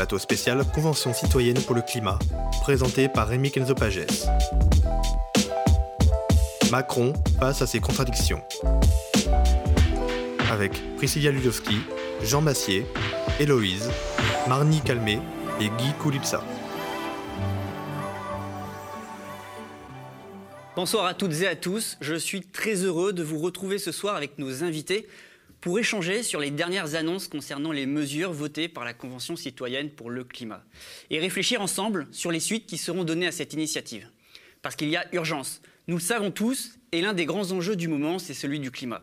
plateau spécial Convention citoyenne pour le climat, présenté par Rémi Kenzo Pages. Macron face à ses contradictions. Avec Priscilla Ludowski, Jean Massier, Héloïse, Marnie Calmé et Guy Koulipsa. Bonsoir à toutes et à tous. Je suis très heureux de vous retrouver ce soir avec nos invités pour échanger sur les dernières annonces concernant les mesures votées par la Convention citoyenne pour le climat et réfléchir ensemble sur les suites qui seront données à cette initiative. Parce qu'il y a urgence. Nous le savons tous et l'un des grands enjeux du moment, c'est celui du climat.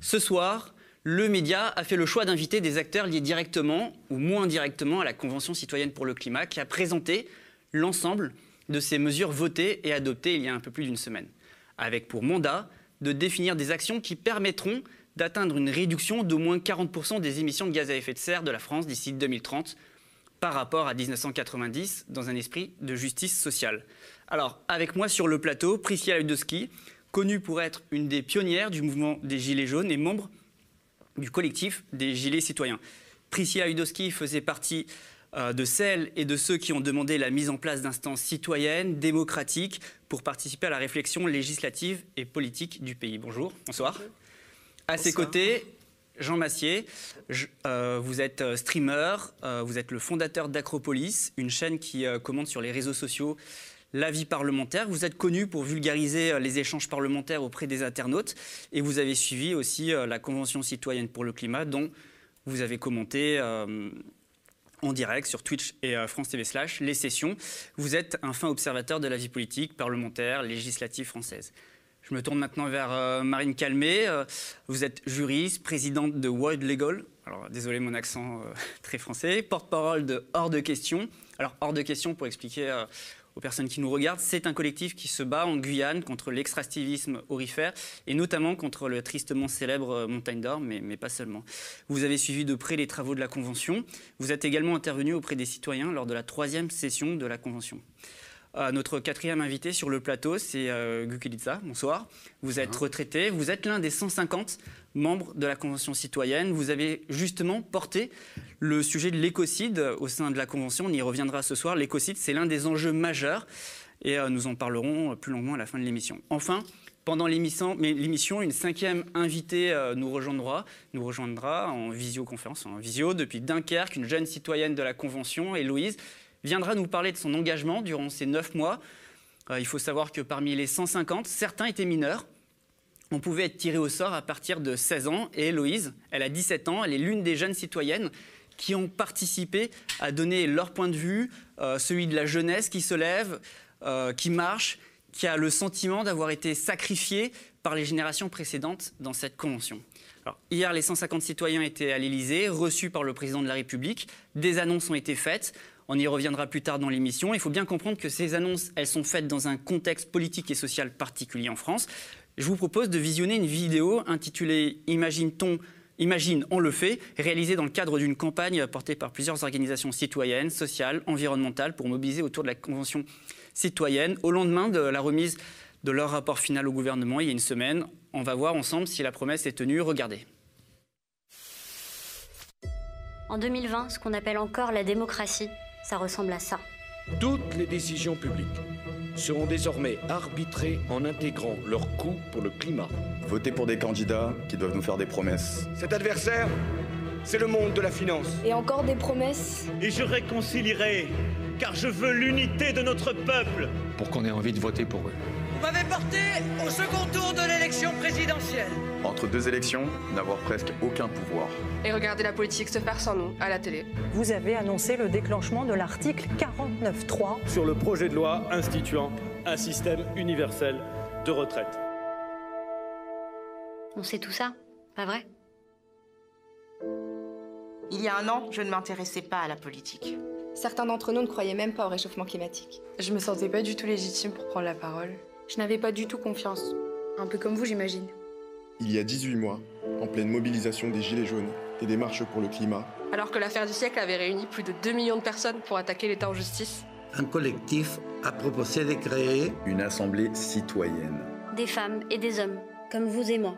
Ce soir, le média a fait le choix d'inviter des acteurs liés directement ou moins directement à la Convention citoyenne pour le climat qui a présenté l'ensemble de ces mesures votées et adoptées il y a un peu plus d'une semaine, avec pour mandat de définir des actions qui permettront d'atteindre une réduction d'au moins 40% des émissions de gaz à effet de serre de la France d'ici 2030 par rapport à 1990 dans un esprit de justice sociale. Alors, avec moi sur le plateau, Priscilla Ludowski, connue pour être une des pionnières du mouvement des Gilets jaunes et membre du collectif des Gilets citoyens. Priscilla Ludowski faisait partie euh, de celles et de ceux qui ont demandé la mise en place d'instances citoyennes, démocratiques, pour participer à la réflexion législative et politique du pays. Bonjour, bonsoir. À ses côtés, Jean Massier, euh, vous êtes euh, streamer, euh, vous êtes le fondateur d'Acropolis, une chaîne qui commente sur les réseaux sociaux la vie parlementaire. Vous êtes connu pour vulgariser les échanges parlementaires auprès des internautes et vous avez suivi aussi la Convention citoyenne pour le climat dont vous avez commenté en direct sur Twitch et France TV Slash les sessions. Vous êtes un fin observateur de la vie politique, parlementaire, législative française. Je me tourne maintenant vers euh, Marine Calmé. Euh, vous êtes juriste, présidente de World Legal. Alors, désolé mon accent euh, très français. Porte-parole de Hors de question. Alors, Hors de question, pour expliquer aux personnes qui nous regardent, c'est un collectif qui se bat en Guyane contre l'extractivisme aurifère et notamment contre le tristement célèbre Montagne d'Or, mais, mais, pas seulement. Vous avez suivi de près les travaux de la Convention. Vous êtes également intervenu auprès des citoyens lors de la troisième session de la Convention. Euh, notre quatrième invité sur le plateau, c'est euh, Bonsoir. Vous êtes retraité. Vous êtes l'un des 150 membres de la Convention citoyenne. Vous avez justement porté le sujet de l'écocide au sein de la Convention. On y reviendra ce soir. L'écocide, c'est l'un des enjeux majeurs. Et euh, nous en parlerons plus longuement à la fin de l'émission. Enfin, pendant l'émission, une cinquième invitée euh, nous rejoindra, nous rejoindra en visioconférence, en visio, depuis Dunkerque, une jeune citoyenne de la Convention, Héloïse, viendra nous parler de son engagement durant ces neuf mois. Euh, il faut savoir que parmi les 150, certains étaient mineurs. On pouvait être tiré au sort à partir de 16 ans. Et Héloïse, elle a 17 ans, elle est l'une des jeunes citoyennes qui ont participé à donner leur point de vue, euh, celui de la jeunesse qui se lève, euh, qui marche, qui a le sentiment d'avoir été sacrifié par les générations précédentes dans cette convention. Hier, les 150 citoyens étaient à l'Élysée, reçus par le président de la République. Des annonces ont été faites. On y reviendra plus tard dans l'émission. Il faut bien comprendre que ces annonces, elles sont faites dans un contexte politique et social particulier en France. Je vous propose de visionner une vidéo intitulée Imagine-t-on Imagine, on le fait, réalisée dans le cadre d'une campagne portée par plusieurs organisations citoyennes, sociales, environnementales, pour mobiliser autour de la Convention citoyenne. Au lendemain de la remise de leur rapport final au gouvernement, il y a une semaine, on va voir ensemble si la promesse est tenue. Regardez. En 2020, ce qu'on appelle encore la démocratie, ça ressemble à ça. Toutes les décisions publiques seront désormais arbitrées en intégrant leurs coûts pour le climat. Voter pour des candidats qui doivent nous faire des promesses. Cet adversaire, c'est le monde de la finance. Et encore des promesses? Et je réconcilierai, car je veux l'unité de notre peuple. Pour qu'on ait envie de voter pour eux. Vous m'avez porté au second tour de l'élection présidentielle. Entre deux élections, n'avoir presque aucun pouvoir. Et regarder la politique se faire sans nous, à la télé. Vous avez annoncé le déclenchement de l'article 49.3 sur le projet de loi instituant un système universel de retraite. On sait tout ça, pas vrai? Il y a un an, je ne m'intéressais pas à la politique. Certains d'entre nous ne croyaient même pas au réchauffement climatique. Je me sentais pas du tout légitime pour prendre la parole. Je n'avais pas du tout confiance. Un peu comme vous, j'imagine. Il y a 18 mois, en pleine mobilisation des Gilets jaunes et des marches pour le climat. Alors que l'affaire du siècle avait réuni plus de 2 millions de personnes pour attaquer l'État en justice. Un collectif a proposé de créer une assemblée citoyenne. Des femmes et des hommes, comme vous et moi,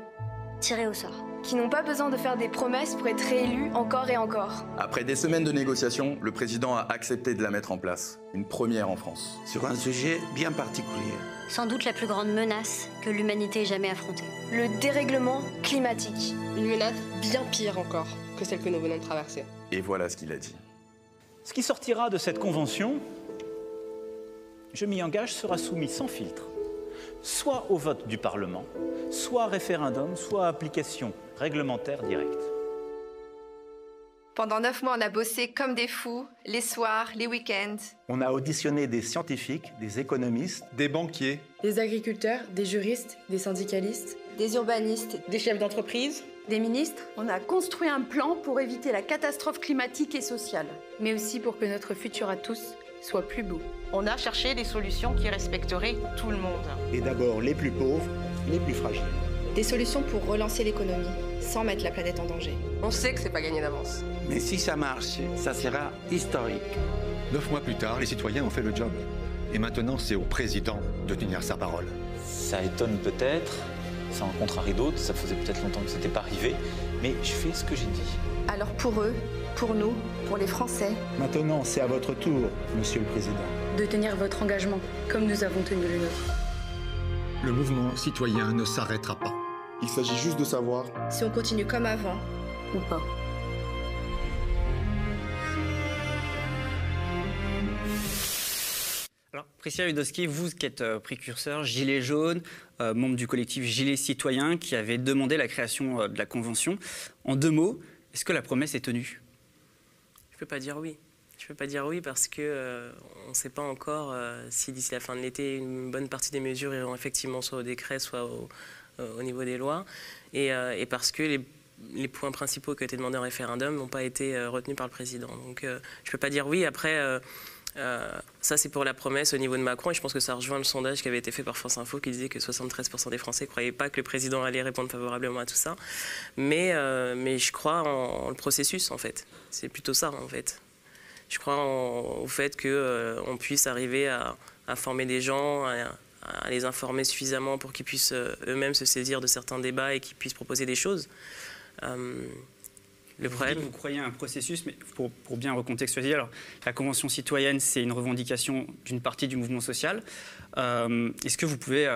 tirés au sort. Qui n'ont pas besoin de faire des promesses pour être réélus encore et encore. Après des semaines de négociations, le président a accepté de la mettre en place. Une première en France. Sur un sujet bien particulier. Sans doute la plus grande menace que l'humanité ait jamais affrontée. Le dérèglement climatique. Une menace bien pire encore que celle que nous venons de traverser. Et voilà ce qu'il a dit. Ce qui sortira de cette convention, je m'y engage, sera soumis sans filtre, soit au vote du Parlement, soit référendum, soit application réglementaire directe. Pendant neuf mois, on a bossé comme des fous, les soirs, les week-ends. On a auditionné des scientifiques, des économistes, des banquiers, des agriculteurs, des juristes, des syndicalistes, des urbanistes, des chefs d'entreprise, des ministres. On a construit un plan pour éviter la catastrophe climatique et sociale, mais aussi pour que notre futur à tous soit plus beau. On a cherché des solutions qui respecteraient tout le monde. Et d'abord les plus pauvres, les plus fragiles. Des solutions pour relancer l'économie, sans mettre la planète en danger. On sait que c'est pas gagné d'avance. Mais si ça marche, ça sera historique. Neuf mois plus tard, les citoyens ont fait le job. Et maintenant, c'est au président de tenir sa parole. Ça étonne peut-être, ça en contrarie d'autres, ça faisait peut-être longtemps que ce n'était pas arrivé, mais je fais ce que j'ai dit. Alors pour eux, pour nous, pour les Français. Maintenant, c'est à votre tour, Monsieur le Président. De tenir votre engagement, comme nous avons tenu le nôtre. Le mouvement citoyen ne s'arrêtera pas. Il s'agit juste de savoir si on continue comme avant ou pas. Alors, Priscilla Ludowski, vous qui êtes précurseur, Gilet jaune, euh, membre du collectif Gilet citoyen, qui avait demandé la création euh, de la Convention. En deux mots, est-ce que la promesse est tenue? Je ne peux pas dire oui. Je ne peux pas dire oui parce que euh, on ne sait pas encore euh, si d'ici la fin de l'été, une bonne partie des mesures iront effectivement soit au décret, soit au, euh, au niveau des lois. Et, parce que les, points principaux qui ont été demandés en référendum n'ont pas été retenus par le président. Donc je ne peux pas dire oui. Après, ça c'est pour la promesse au niveau de Macron. Et je pense que ça rejoint le sondage qui avait été fait par France Info qui disait que 73% des Français ne croyaient pas que le président allait répondre favorablement à tout ça. Mais, je crois en le processus en fait. C'est plutôt ça en fait je crois en, au fait qu'on euh, puisse arriver à, à, former des gens, à, à, les informer suffisamment pour qu'ils puissent euh, eux-mêmes se saisir de certains débats et qu'ils puissent proposer des choses. Euh, le problème... Vous croyez à un processus, mais pour, pour bien recontextualiser, alors, la Convention citoyenne, c'est une revendication d'une partie du mouvement social. Euh, Est-ce que vous pouvez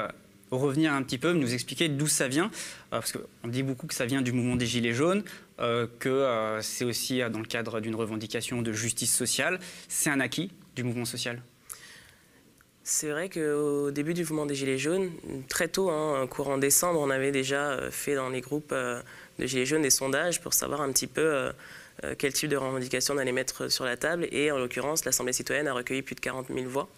revenir un petit peu, nous expliquer d'où ça vient, parce qu'on dit beaucoup que ça vient du mouvement des Gilets jaunes, que euh, c'est aussi dans le cadre d'une revendication de justice sociale. C'est un acquis du mouvement social? C'est vrai qu'au début du mouvement des Gilets jaunes, très tôt, hein, courant décembre, on avait déjà fait dans les groupes de Gilets jaunes des sondages pour savoir un petit peu quel type de revendication on allait mettre sur la table. Et en l'occurrence, l'Assemblée citoyenne a recueilli plus de 40 000 voix.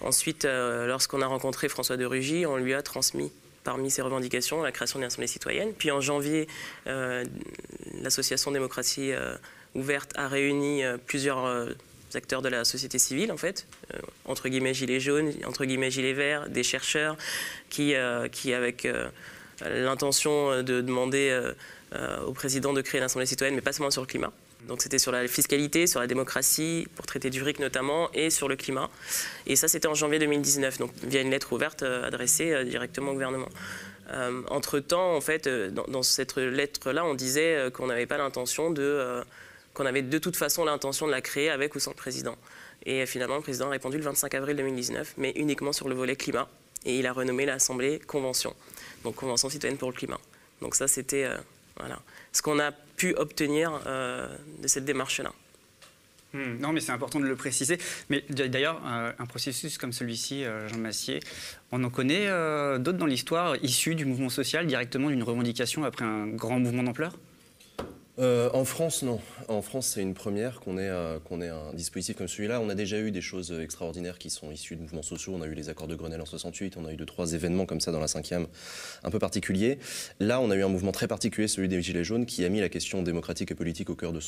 Ensuite, euh, lorsqu'on a rencontré François de Rugy, on lui a transmis parmi ses revendications la création d'une assemblée citoyenne. Puis en janvier, euh, l'association démocratie euh, ouverte a réuni plusieurs acteurs de la société civile, en fait, entre guillemets gilets jaunes, entre guillemets gilets verts, des chercheurs qui avec l'intention de demander au président de créer une assemblée citoyenne, mais pas seulement sur le climat. Donc c'était sur la fiscalité, sur la démocratie, pour traiter du RIC notamment, et sur le climat. Et ça, c'était en janvier 2019, donc via une lettre ouverte euh, adressée euh, directement au gouvernement. Euh, entre-temps, en fait, dans, dans cette lettre-là, on disait qu'on n'avait pas l'intention de... qu'on avait de toute façon l'intention de la créer avec ou sans le président. Et finalement, le président a répondu le 25 avril 2019, mais uniquement sur le volet climat. Et il a renommé l'Assemblée Convention, donc Convention citoyenne pour le climat. Donc ça, c'était... voilà ce qu'on a pu obtenir euh, de cette démarche-là. Hmm, non, mais c'est important de le préciser. Mais d'ailleurs, euh, un processus comme celui-ci, euh, Jean Massier, on en connaît d'autres dans l'histoire issus du mouvement social, directement d'une revendication après un grand mouvement d'ampleur? Euh, en France, non. En France, c'est une première qu'on ait, euh, qu'on ait un dispositif comme celui-là. On a déjà eu des choses extraordinaires qui sont issues de mouvements sociaux. On a eu les accords de Grenelle en 68, on a eu deux, trois événements comme ça dans la cinquième, un peu particuliers. Là, on a eu un mouvement très particulier, celui des Gilets jaunes, qui a mis la question démocratique et politique au cœur de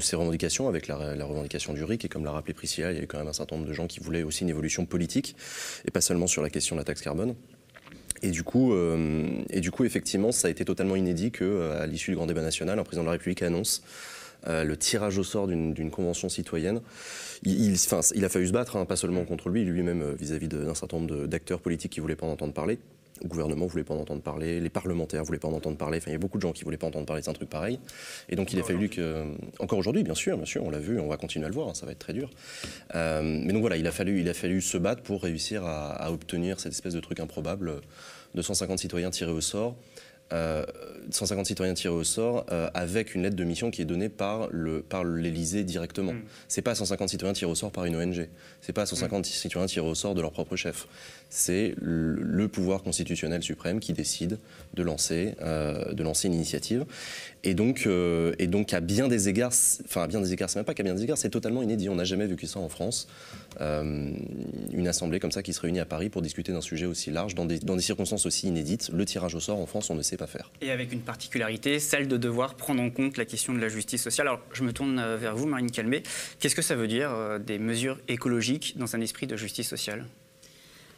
ses revendications, avec la, la, revendication du RIC. Et comme l'a rappelé Priscilla, il y a eu quand même un certain nombre de gens qui voulaient aussi une évolution politique, et pas seulement sur la question de la taxe carbone. Et du, coup, euh, et du coup, effectivement, ça a été totalement inédit qu'à euh, l'issue du grand débat national, un président de la République annonce euh, le tirage au sort d'une convention citoyenne. Il, a fallu se battre, hein, pas seulement contre lui, lui-même vis-à-vis d'un certain nombre d'acteurs politiques qui ne voulaient pas en entendre parler. Le gouvernement ne voulait pas en entendre parler, les parlementaires ne voulaient pas en entendre parler. Enfin, il y a beaucoup de gens qui ne voulaient pas entendre parler d'un truc pareil. Et donc, il a fallu que. Encore aujourd'hui, bien sûr, bien sûr, on l'a vu, on va continuer à le voir, hein, ça va être très dur. Euh, mais donc voilà, il a, fallu, il a fallu se battre pour réussir à, à obtenir cette espèce de truc improbable de 150 citoyens tirés au sort. Euh, 150 citoyens tirés au sort euh, avec une lettre de mission qui est donnée par le par l'Élysée directement. Mm. C'est pas 150 citoyens tirés au sort par une ONG. C'est pas 150 citoyens tirés au sort de leur propre chef. C'est le, pouvoir constitutionnel suprême qui décide de lancer euh, de lancer une initiative. Et donc euh, et donc à bien des égards, enfin à bien des égards, c'est même pas qu'à bien des égards, c'est totalement inédit. On n'a jamais vécu ça en France. Euh, une assemblée comme ça qui se réunit à Paris pour discuter d'un sujet aussi large dans des, dans des circonstances aussi inédites. Le tirage au sort en France, on ne sait pas faire. Et avec une particularité, celle de devoir prendre en compte la question de la justice sociale. Alors, je me tourne vers vous, Marine Calmé. Qu'est-ce que ça veut dire, des mesures écologiques dans un esprit de justice sociale?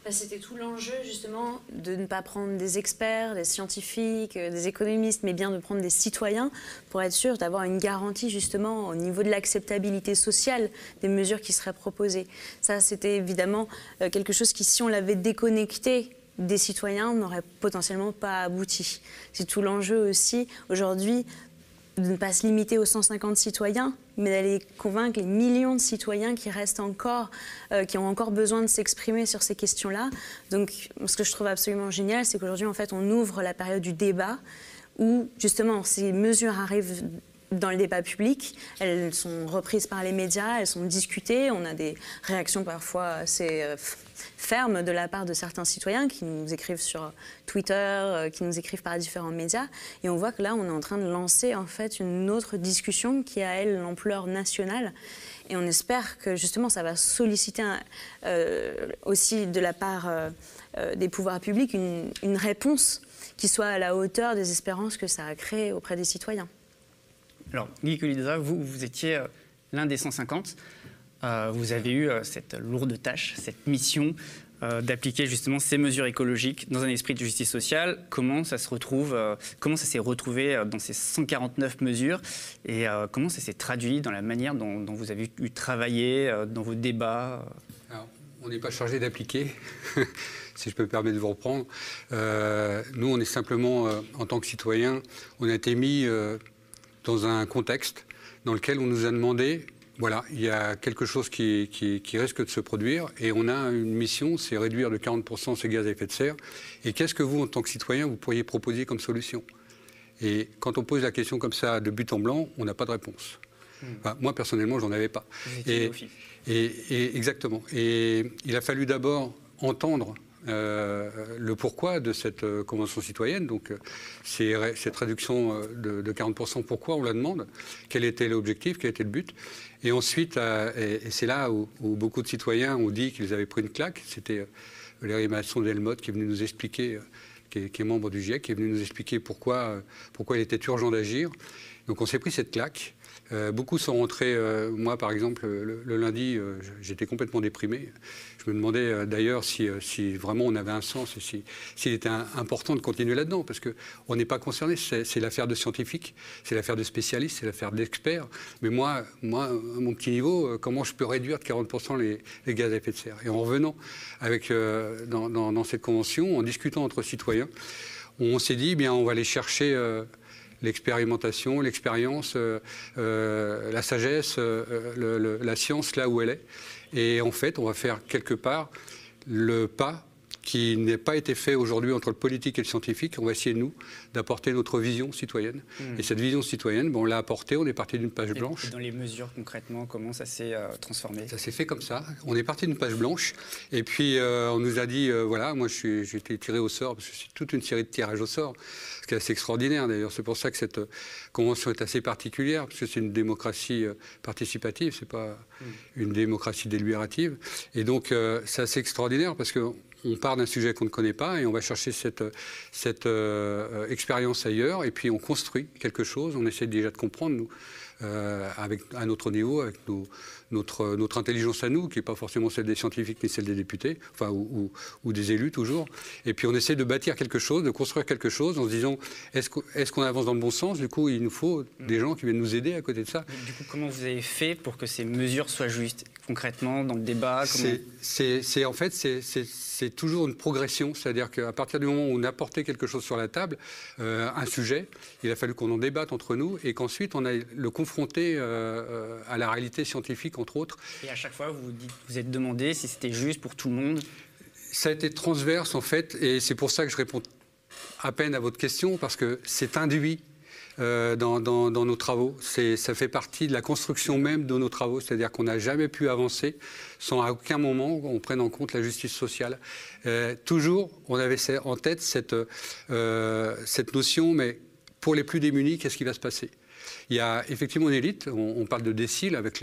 C'était tout l'enjeu justement de ne pas prendre des experts, des scientifiques, euh, des économistes, mais bien de prendre des citoyens pour être sûr d'avoir une garantie justement au niveau de l'acceptabilité sociale des mesures qui seraient proposées. Ça, c'était évidemment euh, quelque chose qui, si on l'avait déconnecté des citoyens, n'aurait potentiellement pas abouti. C'est tout l'enjeu aussi aujourd'hui de ne pas se limiter aux 150 citoyens, mais d'aller convaincre les millions de citoyens qui restent encore, euh, qui ont encore besoin de s'exprimer sur ces questions-là. Donc, ce que je trouve absolument génial, c'est qu'aujourd'hui, en fait, on ouvre la période du débat où, justement, ces mesures arrivent dans le débat public, elles sont reprises par les médias, elles sont discutées, on a des réactions parfois assez euh, fermes de la part de certains citoyens qui nous écrivent sur Twitter, euh, qui nous écrivent par différents médias, et on voit que là, on est en train de lancer en fait une autre discussion qui a elle l'ampleur nationale. Et on espère que justement ça va solliciter euh, aussi de la part des pouvoirs publics une, réponse qui soit à la hauteur des espérances que ça a créé auprès des citoyens. Alors, Guy Colizza, vous, vous étiez euh, l'un des 150. Euh, vous avez eu euh, cette lourde tâche, cette mission d'appliquer justement ces mesures écologiques dans un esprit de justice sociale. Comment ça se retrouve, comment ça s'est retrouvé dans ces 149 mesures et comment ça s'est traduit dans la manière dont, vous avez eu travaillé, dans vos débats Alors, on n'est pas chargé d'appliquer, si je peux me permettre de vous reprendre. Nous, on est simplement, en tant que citoyens, on a été mis dans un contexte dans lequel on nous a demandé, voilà, il y a quelque chose qui, qui- qui risque de se produire et on a une mission, c'est réduire de 40% ces gaz à effet de serre. Et qu'est-ce que vous, en tant que citoyen, vous pourriez proposer comme solution? Et quand on pose la question comme ça de but en blanc, on n'a pas de réponse. Enfin, moi, personnellement, j'en avais pas. Et, d'office. et- et- exactement. Et il a fallu d'abord entendre le pourquoi de cette euh, convention citoyenne. Donc, euh, cette réduction euh, de, de 40%, pourquoi on la demande Quel était l'objectif Quel était le but Et ensuite, euh, et, c'est là où, beaucoup de citoyens ont dit qu'ils avaient pris une claque. C'était euh, Valérie Masson Delmotte qui est venue nous expliquer. euh, qui est, membre du GIEC, qui est venu nous expliquer pourquoi, euh, il était urgent d'agir. Donc on s'est pris cette claque. Euh, beaucoup sont rentrés, euh, moi par exemple, le, lundi, euh, j'étais complètement déprimé. Je me demandais euh, d'ailleurs si, euh, si vraiment on avait un sens et si- s'il était un- important de continuer là-dedans, parce qu'on n'est pas concerné, c'est l'affaire de scientifiques, c'est l'affaire de spécialistes, c'est l'affaire d'experts. Mais moi, moi, à mon petit niveau, euh, comment je peux réduire de 40% les, gaz à effet de serre? Et en revenant avec, dans, cette convention, en discutant entre citoyens, on s'est dit, eh bien, on va aller chercher l'expérimentation, l'expérience, la sagesse, la science là où elle est. Et en fait, on va faire quelque part le pas qui n'a pas été fait aujourd'hui entre le politique et le scientifique. On va essayer, nous, d'apporter notre vision citoyenne. Mm. Et cette vision citoyenne, bon, on l'a apportée, on est parti d'une page blanche. Et dans les mesures concrètement, comment ça s'est euh, transformé? Ça s'est fait comme ça. On est parti d'une page blanche. Et puis, euh, on nous a dit, euh, voilà, moi, j'ai été tiré au sort, parce que c'est toute une série de tirages au sort, ce qui est assez extraordinaire d'ailleurs. C'est pour ça que cette convention est assez particulière, parce que c'est une démocratie participative, c'est pas une démocratie délibérative. Et donc, c'est assez extraordinaire, parce que on part d'un sujet qu'on ne connaît pas et on va chercher cette, cette euh, euh, expérience ailleurs et puis on construit quelque chose. On essaie déjà de comprendre, nous, avec, à notre niveau, avec notre, notre intelligence à nous, qui n'est pas forcément celle des scientifiques, mais celle des députés, enfin, ou, ou, des élus toujours. Et puis on essaie de bâtir quelque chose, de construire quelque chose en se disant est-ce qu'on avance dans le bon sens? Du coup, il nous faut des gens qui viennent nous aider à côté de ça. Du coup, comment vous avez fait pour que ces mesures soient justes? Concrètement dans le débat C'est en fait c'est toujours une progression, c'est-à-dire qu'à partir du moment où on a porté quelque chose sur la table, euh, un sujet, il a fallu qu'on en débatte entre nous et qu'ensuite on aille le confronter euh, euh, à la réalité scientifique entre autres. Et à chaque fois vous vous, vous êtes demandé si c'était juste pour tout le monde. Ça a été transverse en fait et c'est pour ça que je réponds à peine à votre question parce que c'est induit euh, dans, nos travaux. Ça fait partie de la construction même de nos travaux, c'est-à-dire qu'on n'a jamais pu avancer sans à aucun moment on prenne en compte la justice sociale. Euh, toujours, on avait en tête euh, cette notion, mais pour les plus démunis, qu'est-ce qui va se passer? Il y a effectivement une élite, on, parle de déciles avec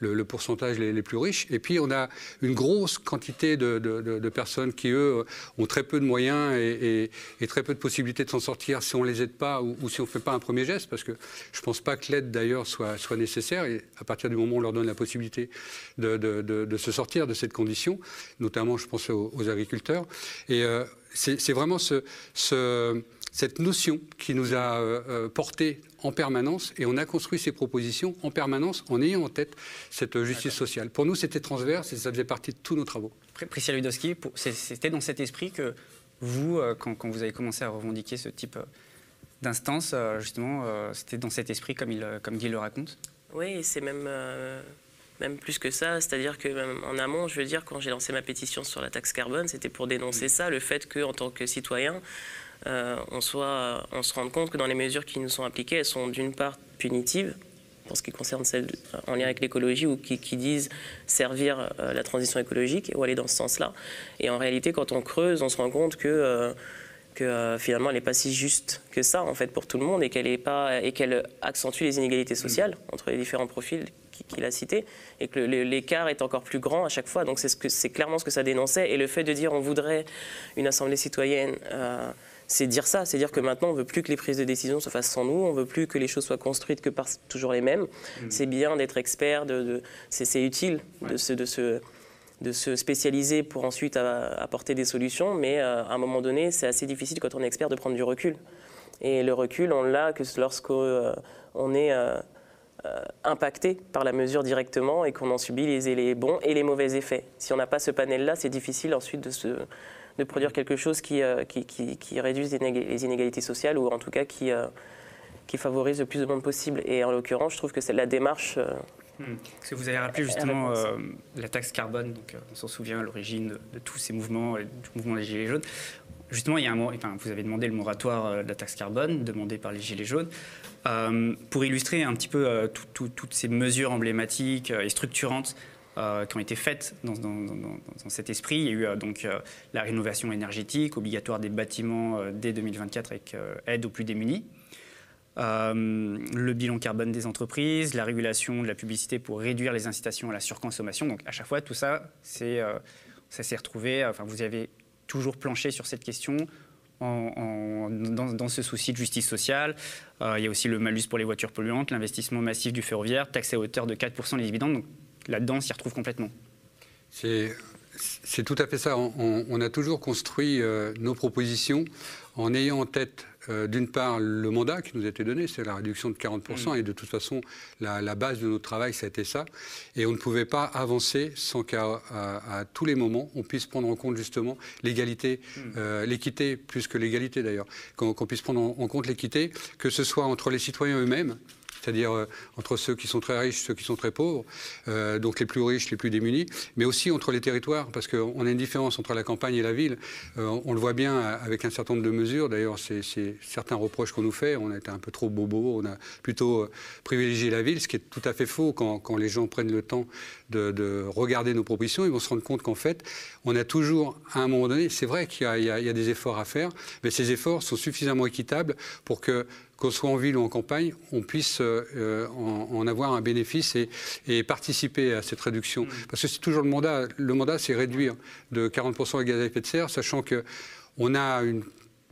le, pourcentage les, plus riches, et puis on a une grosse quantité de, personnes qui, eux, ont très peu de moyens et, très peu de possibilités de s'en sortir si on ne les aide pas ou, si on ne fait pas un premier geste, parce que je ne pense pas que l'aide d'ailleurs soit, soit nécessaire, et à partir du moment où on leur donne la possibilité de, se sortir de cette condition, notamment je pense aux, agriculteurs, et euh, c'est vraiment ce, ce cette notion qui nous a euh, euh, porté en permanence et on a construit ces propositions en permanence en ayant en tête cette justice sociale. Pour nous, c'était transverse et ça faisait partie de tous nos travaux. Priscilla Ludowski, c'était dans cet esprit que vous, euh, quand, vous avez commencé à revendiquer ce type d'instance, justement, c'était dans cet esprit comme, il, comme Guy le raconte? Oui, c'est même même plus que ça. C'est-à-dire que en amont, je veux dire, quand j'ai lancé ma pétition sur la taxe carbone, c'était pour dénoncer ça, le fait qu'en tant que citoyen, euh, on, soit, on se rende compte que dans les mesures qui nous sont appliquées, elles sont d'une part punitives, pour ce qui concerne celles en lien avec l'écologie ou qui, disent servir euh, la transition écologique ou aller dans ce sens-là. Et en réalité, quand on creuse, on se rend compte que, euh, que finalement, elle n'est pas si juste que ça, en fait, pour tout le monde et qu'elle qu'elle accentue les inégalités sociales entre les différents profils qu'il a cités et que l'écart est encore plus grand à chaque fois. Donc c'est ce clairement ce que ça dénonçait. Et le fait de dire on voudrait une assemblée citoyenne c'est dire ça, c'est dire que maintenant on veut plus que les prises de décision se fassent sans nous, on veut plus que les choses soient construites que par toujours les mêmes. Mm. C'est bien d'être expert, de, c'est utile de, se, de, se, de se spécialiser pour ensuite apporter des solutions, mais euh, à un moment donné, c'est assez difficile quand on est expert de prendre du recul. Et le recul, on l'a que lorsqu'on euh, est euh, impacté par la mesure directement et qu'on en subit les, les bons et les mauvais effets. Si on n'a pas ce panel-là, c'est difficile ensuite de se de produire quelque chose qui, euh, qui, qui, réduise les inégalités sociales ou en tout cas qui, euh, qui favorise le plus de monde possible. Et en l'occurrence, je trouve que c'est la démarche. Euh, hmm. Parce que vous avez rappelé justement la taxe carbone, donc on s'en souvient à l'origine de, tous ces mouvements, du mouvement des Gilets jaunes. Justement, il y a un enfin, vous avez demandé le moratoire de la taxe carbone, demandé par les Gilets jaunes. pour illustrer un petit peu toutes ces mesures emblématiques et structurantes euh, qui ont été faites dans, cet esprit. Il y a eu euh, donc euh, la rénovation énergétique obligatoire des bâtiments dès 2024 avec aide aux plus démunis. le bilan carbone des entreprises, la régulation de la publicité pour réduire les incitations à la surconsommation. Donc à chaque fois, tout ça, ça s'est retrouvé. Enfin, vous avez toujours planché sur cette question dans, ce souci de justice sociale. il y a aussi le malus pour les voitures polluantes, l'investissement massif du ferroviaire, taxe à hauteur de 4% les dividendes. Là-dedans s'y retrouve complètement. C'est tout à fait ça. On, a toujours construit euh, nos propositions en ayant en tête, euh, d'une part, le mandat qui nous a été donné, c'est la réduction de 40%, mm. et de toute façon, la, base de notre travail, ça a été ça. Et on ne pouvait pas avancer sans qu'à à, tous les moments, on puisse prendre en compte justement l'égalité, mm. euh, l'équité, plus que l'égalité d'ailleurs, qu'on puisse prendre en compte l'équité, que ce soit entre les citoyens eux-mêmes, c'est-à-dire euh, entre ceux qui sont très riches, ceux qui sont très pauvres, euh, donc les plus riches, les plus démunis, mais aussi entre les territoires, parce qu'on a une différence entre la campagne et la ville. Euh, on le voit bien avec un certain nombre de mesures. D'ailleurs, c'est certains reproches qu'on nous fait. On a été un peu trop bobo, on a plutôt privilégié la ville, ce qui est tout à fait faux quand, les gens prennent le temps de, regarder nos propositions. Ils vont se rendre compte qu'en fait, on a toujours, à un moment donné, c'est vrai qu'il y, y, a des efforts à faire, mais ces efforts sont suffisamment équitables pour que qu'on soit en ville ou en campagne, on puisse euh, en, avoir un bénéfice et, participer à cette réduction. Mm. Parce que c'est toujours le mandat. Le mandat, c'est réduire de 40% les gaz à effet de serre, sachant qu'on a une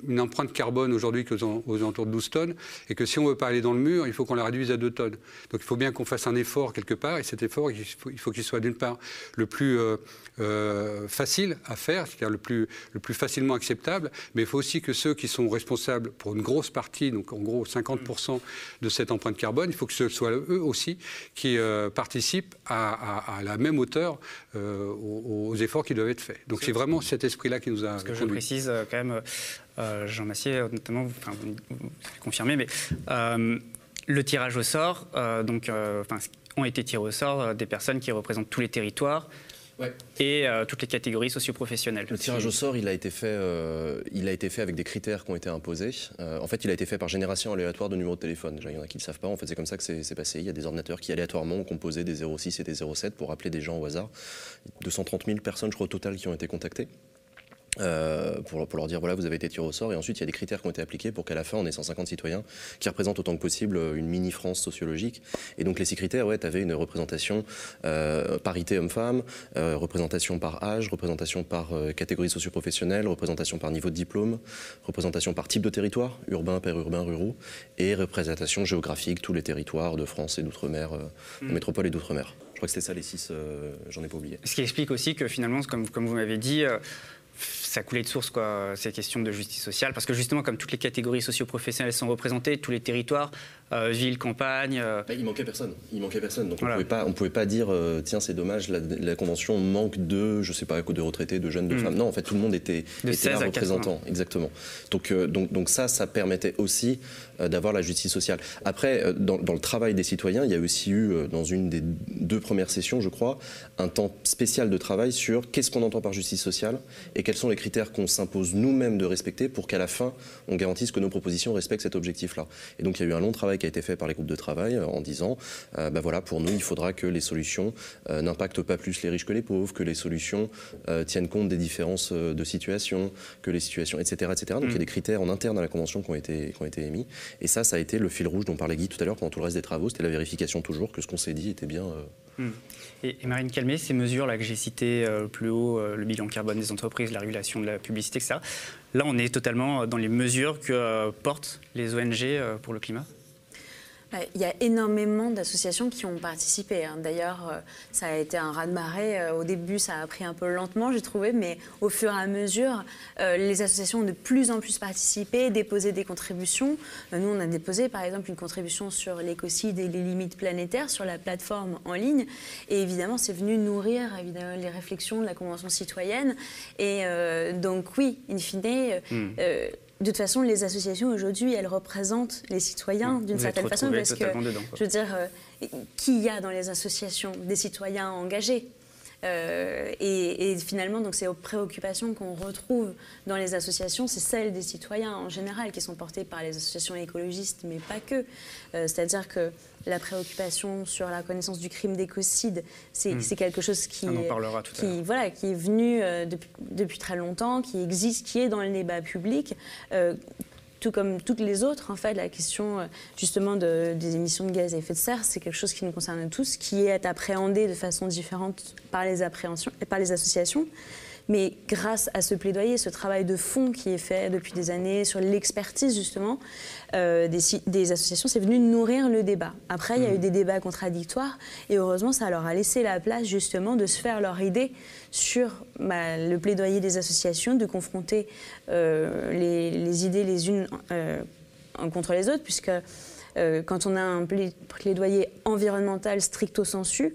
une empreinte carbone aujourd'hui aux, alentours de 12 tonnes, et que si on veut pas aller dans le mur, il faut qu'on la réduise à 2 tonnes. Donc il faut bien qu'on fasse un effort quelque part, et cet effort, il faut, il faut qu'il soit d'une part le plus euh, euh, facile à faire, c'est-à-dire le plus, le plus facilement acceptable, mais il faut aussi que ceux qui sont responsables pour une grosse partie, donc en gros 50% de cette empreinte carbone, il faut que ce soit eux aussi qui euh, participent à, à, à, la même hauteur euh, aux, aux, efforts qui doivent être faits. Donc c'est vraiment cet esprit-là qui nous a. Ce que je précise quand même, Jean Massier, notamment, vous, enfin, vous, vous confirmez, mais le tirage au sort, donc, enfin, ont été tirés au sort des personnes qui représentent tous les territoires. Ouais. et euh, toutes les catégories socioprofessionnelles. Le tirage au sort, il a été fait, euh, il a été fait avec des critères qui ont été imposés. Euh, en fait, il a été fait par génération aléatoire de numéros de téléphone. Déjà, il y en a qui ne le savent pas. En fait, c'est comme ça que c'est passé. Il y a des ordinateurs qui aléatoirement ont composé des 06 et des 07 pour appeler des gens au hasard. 230 000 personnes, je crois, au total, qui ont été contactées. Euh, pour, pour, leur dire voilà vous avez été tiré au sort. Et ensuite il y a des critères qui ont été appliqués pour qu'à la fin on ait 150 citoyens qui représentent autant que possible une mini France sociologique. Et donc les six critères ouais tu avais une représentation euh, parité homme-femme euh, représentation par âge représentation par euh, catégorie socio-professionnelle représentation par niveau de diplôme représentation par type de territoire urbain périurbain ruraux et représentation géographique tous les territoires de France et d'outre-mer mmh. métropole et d'outre-mer. Je crois que c'était ça les six j'en ai pas oublié. Ce qui explique aussi que finalement comme, comme vous m'avez dit ça coulait de source, quoi, ces questions de justice sociale, parce que justement, comme toutes les catégories socio-professionnelles sont représentées, tous les territoires, euh, ville, campagne. Euh... Bah, il manquait personne. Il manquait personne. Donc voilà. on pouvait pas, on pouvait pas dire euh, tiens c'est dommage la, la, convention manque de je sais pas de retraités, de jeunes, de mmh. femmes. Non en fait tout le monde était, de était là représentant. Exactement. Donc, euh, donc donc ça ça permettait aussi d'avoir la justice sociale. Après dans, dans, le travail des citoyens il y a aussi eu dans une des deux premières sessions je crois un temps spécial de travail sur qu'est-ce qu'on entend par justice sociale et quels sont les critères qu'on s'impose nous-mêmes de respecter pour qu'à la fin on garantisse que nos propositions respectent cet objectif là. Et donc il y a eu un long travail qui a été fait par les groupes de travail euh, en disant euh, ben voilà, pour nous, il faudra que les solutions euh, n'impactent pas plus les riches que les pauvres, que les solutions euh, tiennent compte des différences de situation, que les situations, etc. etc. Donc mmh. il y a des critères en interne à la Convention qui ont, été, qui ont été émis. Et ça, ça a été le fil rouge dont parlait Guy tout à l'heure pendant tout le reste des travaux. C'était la vérification toujours que ce qu'on s'est dit était bien. Mmh. Et, et, Marine Calmé, ces mesures-là que j'ai citées euh, plus haut, euh, le bilan carbone des entreprises, la régulation de la publicité, etc., là, on est totalement dans les mesures que euh, portent les ONG pour le climat? Il y a énormément d'associations qui ont participé. Hein. D'ailleurs, ça a été un raz-de-marée. Au début, ça a pris un peu lentement, j'ai trouvé, mais au fur et à mesure, les associations ont de plus en plus participé, déposé des contributions. Nous, on a déposé, par exemple, une contribution sur l'écocide et les limites planétaires sur la plateforme en ligne. Et évidemment, c'est venu nourrir évidemment, les réflexions de la Convention citoyenne. Et euh, donc, oui, in fine, euh, de toute façon, les associations aujourd'hui, elles représentent les citoyens d'une certaine façon, parce que, dedans, je veux dire, euh, qui y a dans les associations Des citoyens engagés? Euh, et, et, finalement, donc ces préoccupations qu'on retrouve dans les associations, c'est celles des citoyens en général qui sont portées par les associations écologistes, mais pas que. Euh, C'est-à-dire que la préoccupation sur la connaissance du crime d'écocide, c'est mmh. quelque chose qui, qui, voilà, qui est venu euh, depuis, depuis, très longtemps, qui existe, qui est dans le débat public. Tout comme toutes les autres, en fait, la question euh, justement de, des émissions de gaz à effet de serre, c'est quelque chose qui nous concerne tous, qui est appréhendé de façon différente par les, appréhensions, par les associations. Mais grâce à ce plaidoyer, ce travail de fond qui est fait depuis des années sur l'expertise justement euh, des, des, associations, c'est venu nourrir le débat. Après, il y a eu des débats contradictoires et heureusement, ça leur a laissé la place justement de se faire leur idée sur bah, le plaidoyer des associations, de confronter euh, les, les, idées les unes euh, contre les autres, puisque quand on a un plaidoyer environnemental stricto sensu,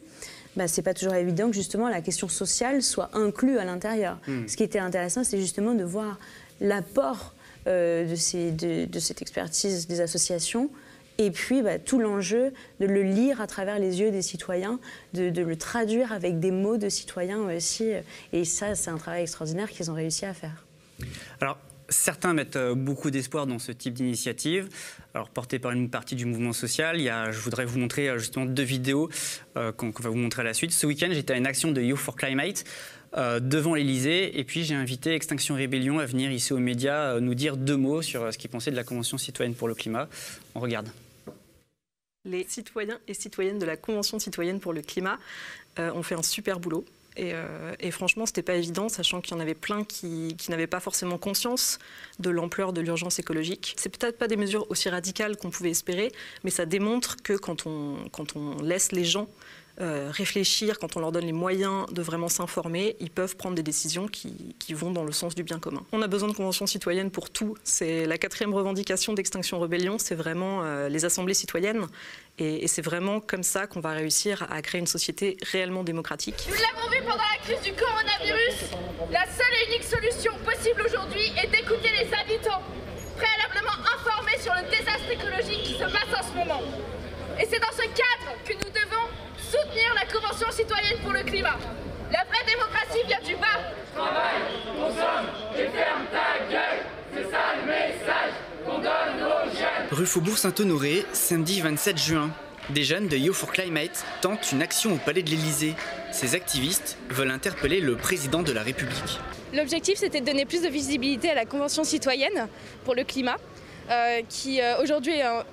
bah, c'est pas toujours évident que justement la question sociale soit inclue à l'intérieur. Mmh. Ce qui était intéressant, c'est justement de voir l'apport euh, de, ces, de, de, cette expertise des associations et puis bah, tout l'enjeu de le lire à travers les yeux des citoyens, de, de, le traduire avec des mots de citoyens aussi. Et ça, c'est un travail extraordinaire qu'ils ont réussi à faire. Alors, Certains mettent beaucoup d'espoir dans ce type d'initiative, alors portée par une partie du mouvement social. Je voudrais vous montrer justement deux vidéos euh, qu'on qu va vous montrer à la suite. Ce week-end, j'étais à une action de Youth for Climate euh, devant l'Elysée, et puis j'ai invité Extinction Rébellion à venir ici aux médias euh, nous dire deux mots sur ce qu'ils pensaient de la Convention citoyenne pour le climat. On regarde. Les citoyens et citoyennes de la Convention citoyenne pour le climat euh, ont fait un super boulot. Et, euh, et franchement, c'était pas évident, sachant qu'il y en avait plein qui, n'avaient pas forcément conscience de l'ampleur de l'urgence écologique. C'est peut-être pas des mesures aussi radicales qu'on pouvait espérer, mais ça démontre que quand on laisse les gens euh, réfléchir, quand on leur donne les moyens de vraiment s'informer, ils peuvent prendre des décisions qui, vont dans le sens du bien commun. On a besoin de conventions citoyennes pour tout. C'est la quatrième revendication d'Extinction Rebellion, c'est vraiment euh, les assemblées citoyennes. Et, et c'est vraiment comme ça qu'on va réussir à créer une société réellement démocratique. Nous l'avons vu pendant la crise du coronavirus, la seule et unique solution possible aujourd'hui soutenir la Convention citoyenne pour le climat. La vraie démocratie vient du bas. Travaille, consomme et ferme ta gueule. C'est ça le message qu'on donne aux jeunes. Rue Faubourg Saint-Honoré, samedi 27 juin. Des jeunes de Yo for Climate tentent une action au Palais de l'Élysée. Ces activistes veulent interpeller le président de la République. L'objectif, c'était de donner plus de visibilité à la Convention citoyenne pour le climat, euh, qui euh, aujourd'hui est un,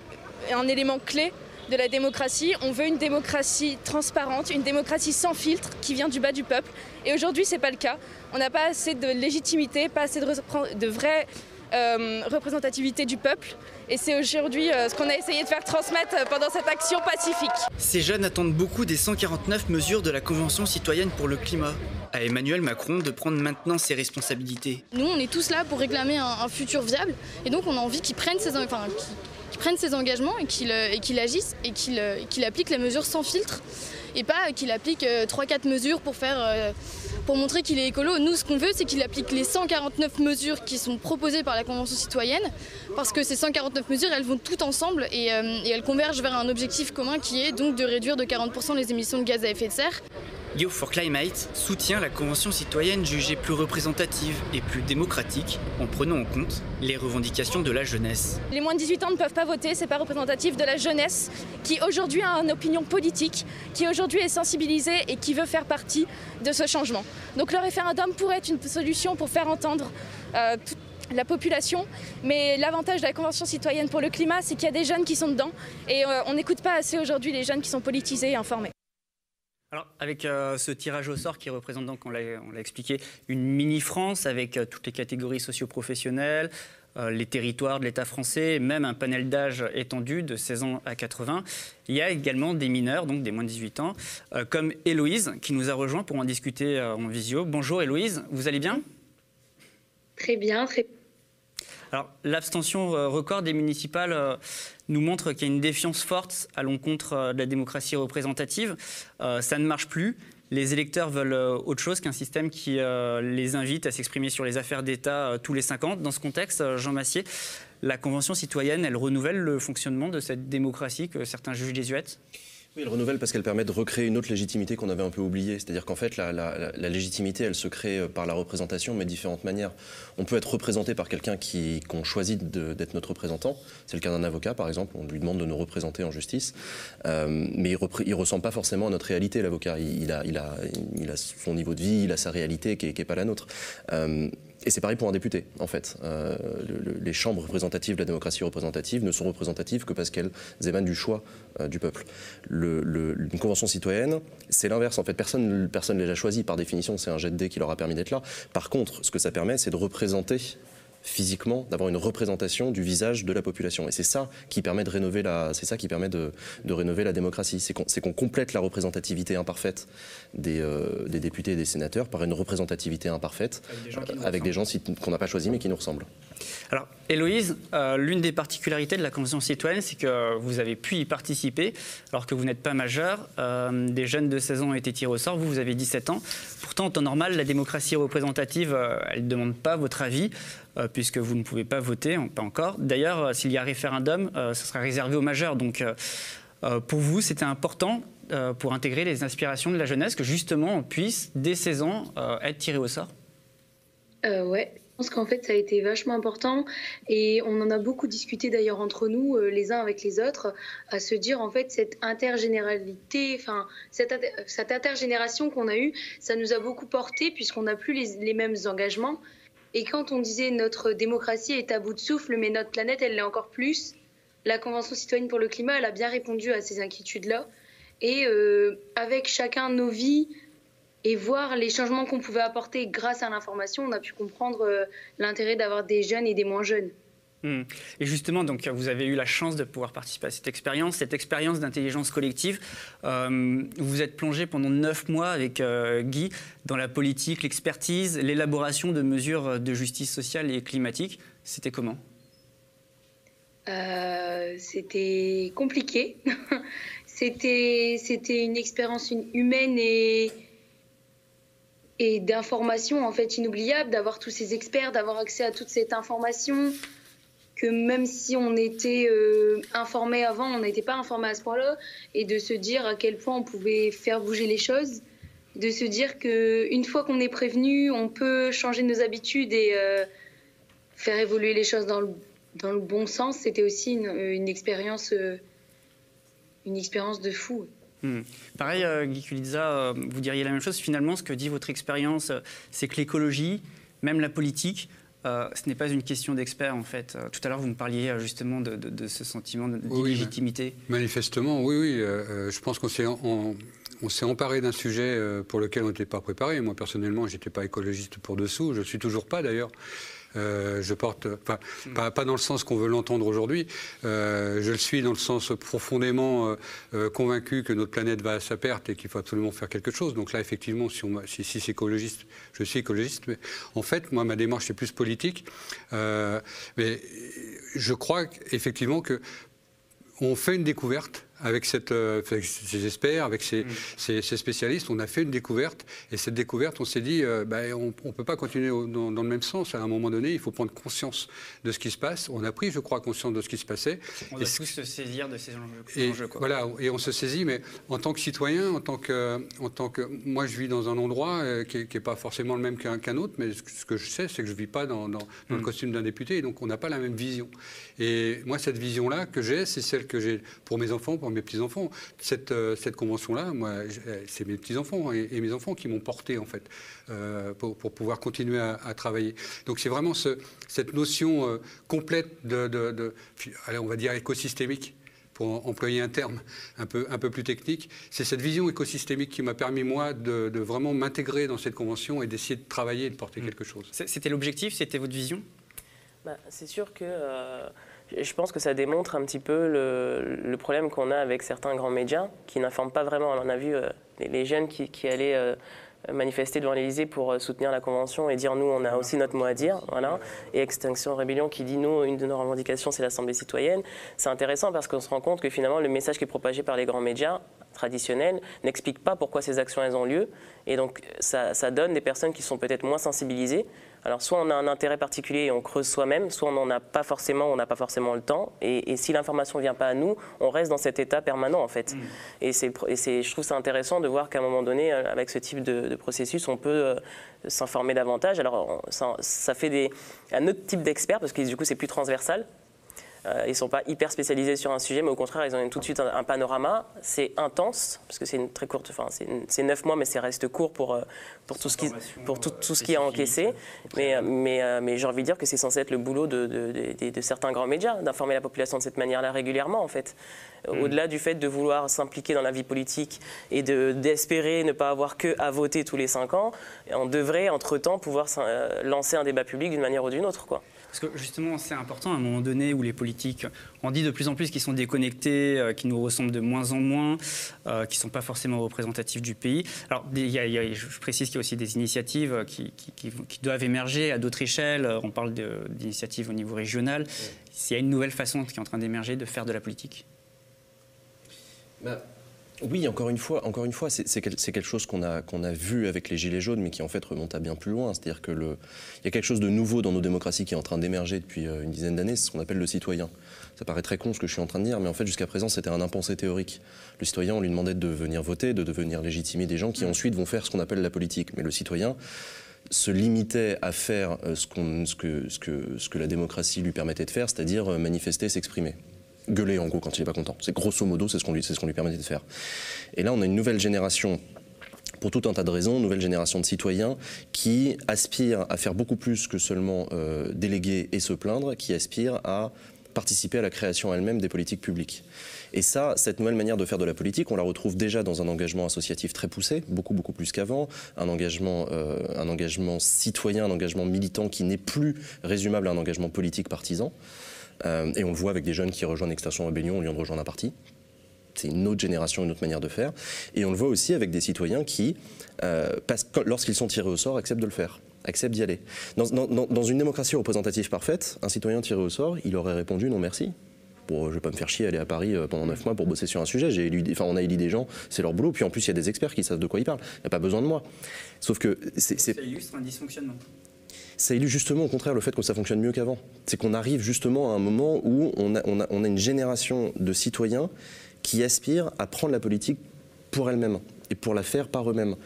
un élément clé de la démocratie. On veut une démocratie transparente, une démocratie sans filtre qui vient du bas du peuple. Et aujourd'hui, ce n'est pas le cas. On n'a pas assez de légitimité, pas assez de, de vraie euh, représentativité du peuple. Et c'est aujourd'hui euh, ce qu'on a essayé de faire transmettre pendant cette action pacifique. Ces jeunes attendent beaucoup des 149 mesures de la Convention citoyenne pour le climat. À Emmanuel Macron de prendre maintenant ses responsabilités. Nous, on est tous là pour réclamer un, un futur viable. Et donc, on a envie qu'ils prennent ces, enfin, prenne ses engagements et qu'il qu agisse et qu'il qu applique les mesures sans filtre et pas qu'il applique 3-4 mesures pour, faire, pour montrer qu'il est écolo. Nous, ce qu'on veut, c'est qu'il applique les 149 mesures qui sont proposées par la Convention citoyenne parce que ces 149 mesures, elles vont toutes ensemble et, et elles convergent vers un objectif commun qui est donc de réduire de 40% les émissions de gaz à effet de serre. Yo for Climate soutient la Convention citoyenne jugée plus représentative et plus démocratique en prenant en compte les revendications de la jeunesse. Les moins de 18 ans ne peuvent pas voter, c'est pas représentatif de la jeunesse qui aujourd'hui a une opinion politique, qui aujourd'hui est sensibilisée et qui veut faire partie de ce changement. Donc le référendum pourrait être une solution pour faire entendre euh, la population, mais l'avantage de la Convention citoyenne pour le climat, c'est qu'il y a des jeunes qui sont dedans et euh, on n'écoute pas assez aujourd'hui les jeunes qui sont politisés et informés. Alors, avec euh, ce tirage au sort qui représente donc, on l'a expliqué, une mini-France avec euh, toutes les catégories socio-professionnelles, euh, les territoires de l'État français, même un panel d'âge étendu de 16 ans à 80. Il y a également des mineurs, donc des moins de 18 ans, euh, comme Héloïse, qui nous a rejoint pour en discuter en visio. Bonjour Héloïse, vous allez bien, très bien. Alors, l'abstention record des municipales euh, nous montre qu'il y a une défiance forte à l'encontre euh, de la démocratie représentative. Euh, ça ne marche plus. Les électeurs veulent autre chose qu'un système qui les invite à s'exprimer sur les affaires d'État tous les cinq ans. Dans ce contexte, Jean Massier, la Convention citoyenne, elle renouvelle le fonctionnement de cette démocratie que certains jugent désuète? Oui, elle renouvelle parce qu'elle permet de recréer une autre légitimité qu'on avait un peu oubliée. C'est-à-dire qu'en fait, la, légitimité, elle se crée par la représentation, mais de différentes manières. On peut être représenté par quelqu'un qu'on choisit d'être notre représentant. C'est le cas d'un avocat, par exemple. On lui demande de nous représenter en justice. Euh, mais il ne ressent pas forcément à notre réalité, l'avocat. Il, a, son niveau de vie, il a sa réalité qui n'est pas la nôtre. Euh, et c'est pareil pour un député, en fait. Euh, le, les chambres représentatives de la démocratie représentative ne sont représentatives que parce qu'elles émanent du choix euh, du peuple. Le, le, une convention citoyenne, c'est l'inverse. En fait, personne ne les a choisis. Par définition, c'est un jet de dés qui leur a permis d'être là. Par contre, ce que ça permet, c'est de représenter physiquement, d'avoir une représentation du visage de la population. Et c'est ça qui permet de rénover la, c'est ça qui permet de, de rénover la démocratie. C'est qu'on qu complète la représentativité imparfaite des, euh, des, députés et des sénateurs par une représentativité imparfaite avec des gens, gens qu'on n'a pas choisis mais qui nous ressemblent. Alors, Héloïse, euh, l'une des particularités de la Convention citoyenne, c'est que vous avez pu y participer alors que vous n'êtes pas majeur. Euh, des jeunes de 16 ans ont été tirés au sort, vous, vous avez 17 ans. Pourtant, en temps normal, la démocratie représentative, euh, elle ne demande pas votre avis puisque vous ne pouvez pas voter, pas encore. D'ailleurs, s'il y a référendum, ce sera réservé aux majeurs. Donc, pour vous, c'était important pour intégrer les aspirations de la jeunesse que justement on puisse, dès 16 ans, être tiré au sort je pense qu'en fait ça a été vachement important et on en a beaucoup discuté d'ailleurs entre nous euh, les uns avec les autres à se dire en fait cette intergénéralité enfin cette, cette intergénération qu'on a eue ça nous a beaucoup porté puisqu'on n'a plus les, les mêmes engagements. Et quand on disait notre démocratie est à bout de souffle mais notre planète elle l'est encore plus la convention citoyenne pour le climat elle a bien répondu à ces inquiétudes là et euh, avec chacun nos vies et voir les changements qu'on pouvait apporter grâce à l'information, on a pu comprendre euh, l'intérêt d'avoir des jeunes et des moins jeunes. Hmm. Et justement, donc, vous avez eu la chance de pouvoir participer à cette expérience, cette expérience d'intelligence collective. Euh, vous vous êtes plongé pendant neuf mois avec euh, Guy dans la politique, l'expertise, l'élaboration de mesures de justice sociale et climatique. C'était comment? C'était compliqué. C'était une expérience humaine et, et d'information en fait inoubliable, d'avoir tous ces experts, d'avoir accès à toute cette information, que même si on était euh, informé avant, on n'était pas informé à ce point-là, et de se dire à quel point on pouvait faire bouger les choses, de se dire qu'une fois qu'on est prévenu, on peut changer nos habitudes et euh, faire évoluer les choses dans le, bon sens, c'était aussi une expérience, euh, une expérience de fou. Hmm. Pareil, euh, Guy Kulitza, euh, vous diriez la même chose. Finalement, ce que dit votre expérience, euh, c'est que l'écologie, même la politique, ce n'est pas une question d'experts en fait. tout à l'heure, vous me parliez justement de, ce sentiment d'illégitimité. manifestement, oui, oui. je pense qu'on s'est on, s'est emparé d'un sujet pour lequel on n'était pas préparé. Moi, personnellement, je n'étais pas écologiste pour dessous. Je ne suis toujours pas d'ailleurs. Euh, je porte, enfin, hmm. pas, pas, dans le sens qu'on veut l'entendre aujourd'hui. Euh, je le suis dans le sens profondément euh, convaincu que notre planète va à sa perte et qu'il faut absolument faire quelque chose. Donc là, effectivement, si, on, si, si c'est écologiste, je suis écologiste. Mais en fait, moi, ma démarche est plus politique. mais je crois effectivement que on fait une découverte avec, cette, euh, ces experts, avec ces, mm. ces, spécialistes, on a fait une découverte. Et cette découverte, on s'est dit, euh, ben, on ne peut pas continuer dans, le même sens. À un moment donné, il faut prendre conscience de ce qui se passe. On a pris, je crois, conscience de ce qui se passait. On doit tous se saisir de ces enjeux. Et, Voilà, et on se saisit, mais en tant que citoyen, en tant que, en tant que moi, je vis dans un endroit euh, qui n'est pas forcément le même qu'un autre, mais ce que je sais, c'est que je ne vis pas dans, dans, le mm. costume d'un député, et donc on n'a pas la même vision. Et moi, cette vision-là que j'ai, c'est celle que j'ai pour mes enfants, pour mes petits-enfants. Cette, euh, cette convention-là, moi, euh, c'est mes petits-enfants et, mes enfants qui m'ont porté, en fait, euh, pour, pouvoir continuer à, travailler. Donc c'est vraiment ce, cette notion complète de, de, allez, on va dire, écosystémique pour employer un terme un peu, un peu plus technique, c'est cette vision écosystémique qui m'a permis, moi, de, vraiment m'intégrer dans cette convention et d'essayer de travailler et de porter mmh. quelque chose. C'était l'objectif C'était votre vision? Bah, C'est sûr que je pense que ça démontre un petit peu le, problème qu'on a avec certains grands médias qui n'informent pas vraiment. on a vu euh, les, jeunes qui, allaient euh, manifester devant l'Élysée pour euh, soutenir la Convention et dire nous, on a aussi notre mot à dire. Voilà. Et Extinction Rébellion qui dit nous, une de nos revendications, c'est l'Assemblée citoyenne. C'est intéressant parce qu'on se rend compte que finalement, le message qui est propagé par les grands médias traditionnels n'explique pas pourquoi ces actions elles ont lieu. Et donc, ça, ça donne des personnes qui sont peut-être moins sensibilisées alors soit on a un intérêt particulier et on creuse soi-même, soit on n'en a pas forcément, on n'a pas forcément le temps. Et, si l'information ne vient pas à nous, on reste dans cet état permanent en fait. Mm. Et, c'est, je trouve ça intéressant de voir qu'à un moment donné, euh, avec ce type de, processus, on peut euh, s'informer davantage. Alors ça, ça fait des, un autre type d'experts parce que du coup c'est plus transversal. Euh, ils ne sont pas hyper spécialisés sur un sujet, mais au contraire, ils ont tout de suite un, panorama. C'est intense, parce que c'est une très courte, enfin, c'est neuf mois, mais ça reste court pour, euh, pour, tout, ce qui, pour tout, tout ce qui est encaissé. Mais, euh, mais, mais j'ai envie de dire que c'est censé être le boulot de, de, de, certains grands médias, d'informer la population de cette manière-là régulièrement, en fait. Mm. Au-delà du fait de vouloir s'impliquer dans la vie politique et d'espérer ne pas avoir que à voter tous les cinq ans, on devrait, entre-temps, pouvoir lancer un débat public d'une manière ou d'une autre, quoi. Parce que justement, c'est important à un moment donné où les politiques, on dit de plus en plus qu'ils sont déconnectés, euh, qu'ils nous ressemblent de moins en moins, euh, qu'ils ne sont pas forcément représentatifs du pays. Alors, je précise qu'il y a aussi des initiatives euh, qui, doivent émerger à d'autres échelles. On parle d'initiatives au niveau régional. S'il y a une nouvelle façon qui est en train d'émerger de faire de la politique bah, oui, encore une fois, encore une fois, c'est quelque chose qu'on a, qu'on a vu avec les Gilets jaunes, mais qui en fait remonte à bien plus loin. C'est-à-dire qu'il y a quelque chose de nouveau dans nos démocraties qui est en train d'émerger depuis euh, une dizaine d'années, c'est ce qu'on appelle le citoyen. Ça paraît très con ce que je suis en train de dire, mais en fait jusqu'à présent c'était un impensé théorique. Le citoyen, on lui demandait de venir voter, de devenir légitimer des gens qui ensuite vont faire ce qu'on appelle la politique. Mais le citoyen, se limitait à faire euh, ce, ce, que, ce, que, ce, que, la démocratie lui permettait de faire, c'est-à-dire euh, manifester, s'exprimer gueuler en gros quand il n'est pas content. C'est grosso modo, c'est ce qu'on lui, ce qu'on lui permettait de faire. Et là, on a une nouvelle génération pour tout un tas de raisons, une nouvelle génération de citoyens qui aspirent à faire beaucoup plus que seulement euh, déléguer et se plaindre, qui aspirent à participer à la création elle-même des politiques publiques. Et ça, cette nouvelle manière de faire de la politique, on la retrouve déjà dans un engagement associatif très poussé, beaucoup beaucoup plus qu'avant, un euh, un engagement citoyen, un engagement militant qui n'est plus résumable à un engagement politique partisan. Euh, et on le voit avec des jeunes qui rejoignent Extinction Rebellion au lieu de rejoindre un parti. C'est une autre génération, une autre manière de faire. Et on le voit aussi avec des citoyens qui, euh, lorsqu'ils sont tirés au sort, acceptent de le faire acceptent d'y aller. Dans, une démocratie représentative parfaite, un citoyen tiré au sort, il aurait répondu non merci je je vais pas me faire chier aller à Paris euh, pendant 9 mois pour bosser sur un sujet. On a élu des gens, c'est leur boulot. Puis en plus, il y a des experts qui savent de quoi ils parlent. Il n'y a pas besoin de moi. Sauf que c'est. Ça illustre un dysfonctionnement ça illustre justement au contraire le fait que ça fonctionne mieux qu'avant. C'est qu'on arrive justement à un moment où on a, une génération de citoyens qui aspirent à prendre la politique pour elle-même et pour la faire par eux-mêmes.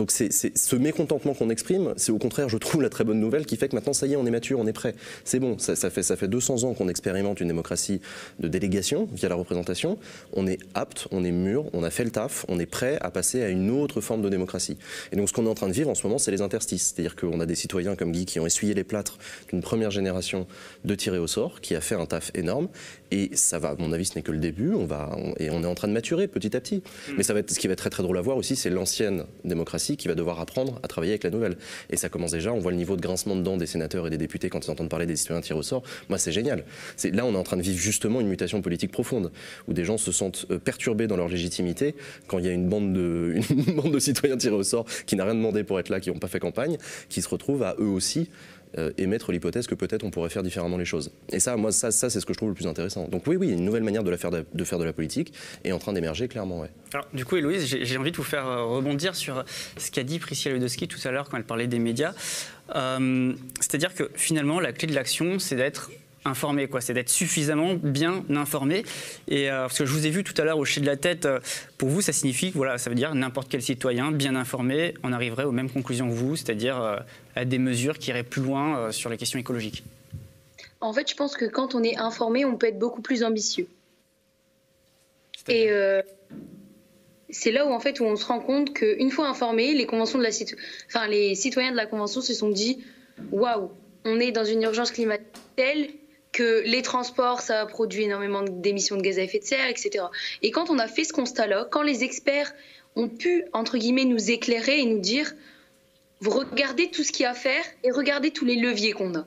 Donc c'est ce mécontentement qu'on exprime, c'est au contraire, je trouve, la très bonne nouvelle qui fait que maintenant, ça y est, on est mature, on est prêt. C'est bon, ça, fait, fait 200 ans qu'on expérimente une démocratie de délégation via la représentation. On est apte, on est mûr, on a fait le taf, on est prêt à passer à une autre forme de démocratie. Et donc ce qu'on est en train de vivre en ce moment, c'est les interstices. C'est-à-dire qu'on a des citoyens comme Guy qui ont essuyé les plâtres d'une première génération de tirer au sort, qui a fait un taf énorme. Et ça va, à mon avis, ce n'est que le début. On va, et on est en train de maturer petit à petit. Mm. Mais ça va être, ce qui va être très très drôle à voir aussi, c'est l'ancienne démocratie qui va devoir apprendre à travailler avec la nouvelle. Et ça commence déjà. On voit le niveau de grincement de dents des sénateurs et des députés quand ils entendent parler des citoyens tirés au sort. Moi, c'est génial. C'est là, on est en train de vivre justement une mutation politique profonde, où des gens se sentent euh, perturbés dans leur légitimité quand il y a une bande de, une bande de citoyens tirés au sort qui n'a rien demandé pour être là, qui n'ont pas fait campagne, qui se retrouvent à eux aussi euh, émettre l'hypothèse que peut-être on pourrait faire différemment les choses. Et ça, moi, ça, ça c'est ce que je trouve le plus intéressant. Donc oui, oui, une nouvelle manière de, la faire de, faire de la politique est en train d'émerger, clairement, ouais. Alors, du coup, Héloïse, j'ai envie de vous faire euh, rebondir sur ce qu'a dit Priscilla Ludowski tout à l'heure quand elle parlait des médias. Euh, c'est-à-dire que finalement, la clé de l'action, c'est d'être informé, quoi. C'est d'être suffisamment bien informé. Et euh, parce que je vous ai vu tout à l'heure hocher de la tête. Euh, pour vous, ça signifie, voilà, ça veut dire n'importe quel citoyen bien informé en arriverait aux mêmes conclusions que vous, c'est-à-dire euh, à des mesures qui iraient plus loin sur les questions écologiques. En fait, je pense que quand on est informé, on peut être beaucoup plus ambitieux. Et c'est là où en fait où on se rend compte qu'une fois informé, les conventions de la enfin les citoyens de la convention se sont dit waouh, on est dans une urgence climatique telle que les transports, ça a produit énormément d'émissions de gaz à effet de serre, etc. Et quand on a fait ce constat-là, quand les experts ont pu, entre guillemets, nous éclairer et nous dire, vous regardez tout ce qu'il y a à faire et regardez tous les leviers qu'on a.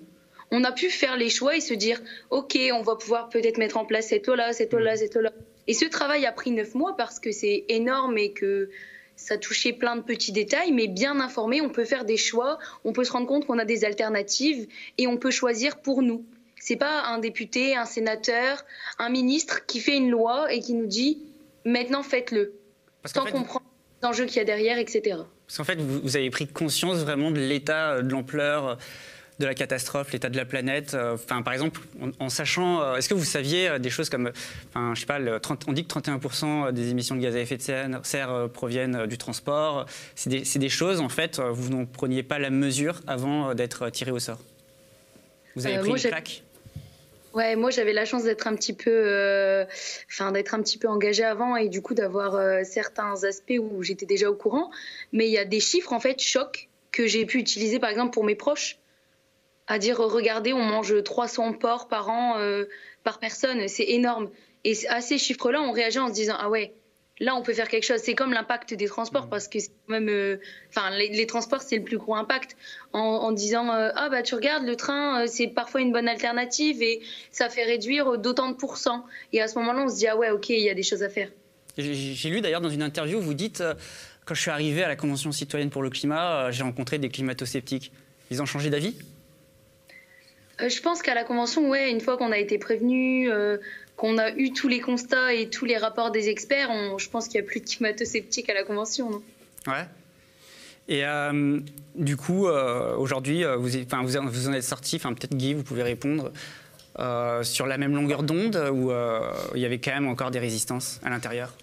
On a pu faire les choix et se dire, OK, on va pouvoir peut-être mettre en place cette eau-là, cette eau-là, cette eau-là. Et ce travail a pris neuf mois parce que c'est énorme et que ça touchait plein de petits détails, mais bien informé, on peut faire des choix, on peut se rendre compte qu'on a des alternatives et on peut choisir pour nous. C'est pas un député, un sénateur, un ministre qui fait une loi et qui nous dit maintenant faites-le. Tant qu'on prend l'enjeu qu'il y a derrière, etc. Parce qu'en fait, vous, avez pris conscience vraiment de l'état, euh, de l'ampleur euh, de la catastrophe, l'état de la planète. Euh, enfin, par exemple, en, sachant, est-ce que vous saviez des choses comme, enfin, je sais pas, on dit que 31% des émissions de gaz à effet de serre, proviennent du transport. C'est des, des, choses, en fait, vous n'en preniez pas la mesure avant d'être tiré au sort. Vous avez pris une claque? Ouais, moi j'avais la chance d'être un petit peu, euh, enfin d'être un petit peu engagée avant et du coup d'avoir euh, certains aspects où j'étais déjà au courant. Mais il y a des chiffres en fait chocs que j'ai pu utiliser par exemple pour mes proches, à dire regardez on mange 300 porcs par an euh, par personne, c'est énorme. Et à ces chiffres-là, on réagit en se disant ah ouais, là, on peut faire quelque chose. C'est comme l'impact des transports, mmh. parce que même, euh, enfin, les, transports, c'est le plus gros impact. En, disant, euh, ah bah tu regardes, le train, euh, c'est parfois une bonne alternative et ça fait réduire d'autant de pourcents. Et à ce moment-là, on se dit, ah ouais, ok, il y a des choses à faire. J'ai lu d'ailleurs dans une interview, vous dites, quand je suis arrivé à la Convention citoyenne pour le climat, j'ai rencontré des climato-sceptiques. Ils ont changé d'avis? Je pense qu'à la Convention, ouais, une fois qu'on a été prévenu qu'on a eu tous les constats et tous les rapports des experts, je pense qu'il n'y a plus de climato-sceptiques à la Convention. Non? Ouais. Et euh, du coup, euh, aujourd'hui, euh, vous, en êtes sorti, peut-être Guy, vous pouvez répondre, sur la même longueur d'onde ou il y avait quand même encore des résistances à l'intérieur?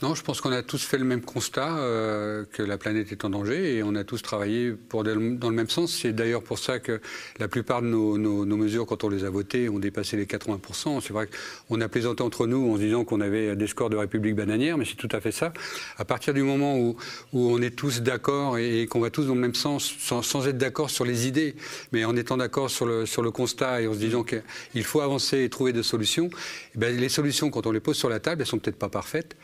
Non, je pense qu'on a tous fait le même constat, euh, que la planète est en danger, et on a tous travaillé pour dans le même sens. C'est d'ailleurs pour ça que la plupart de nos, mesures, quand on les a votées, ont dépassé les 80%. C'est vrai qu'on a plaisanté entre nous en se disant qu'on avait des scores de République bananière, mais c'est tout à fait ça. À partir du moment où, on est tous d'accord et, qu'on va tous dans le même sens, sans, être d'accord sur les idées, mais en étant d'accord sur le, sur le constat et en se disant qu'il faut avancer et trouver des solutions, eh ben, les solutions, quand on les pose sur la table, elles sont peut-être pas parfaites.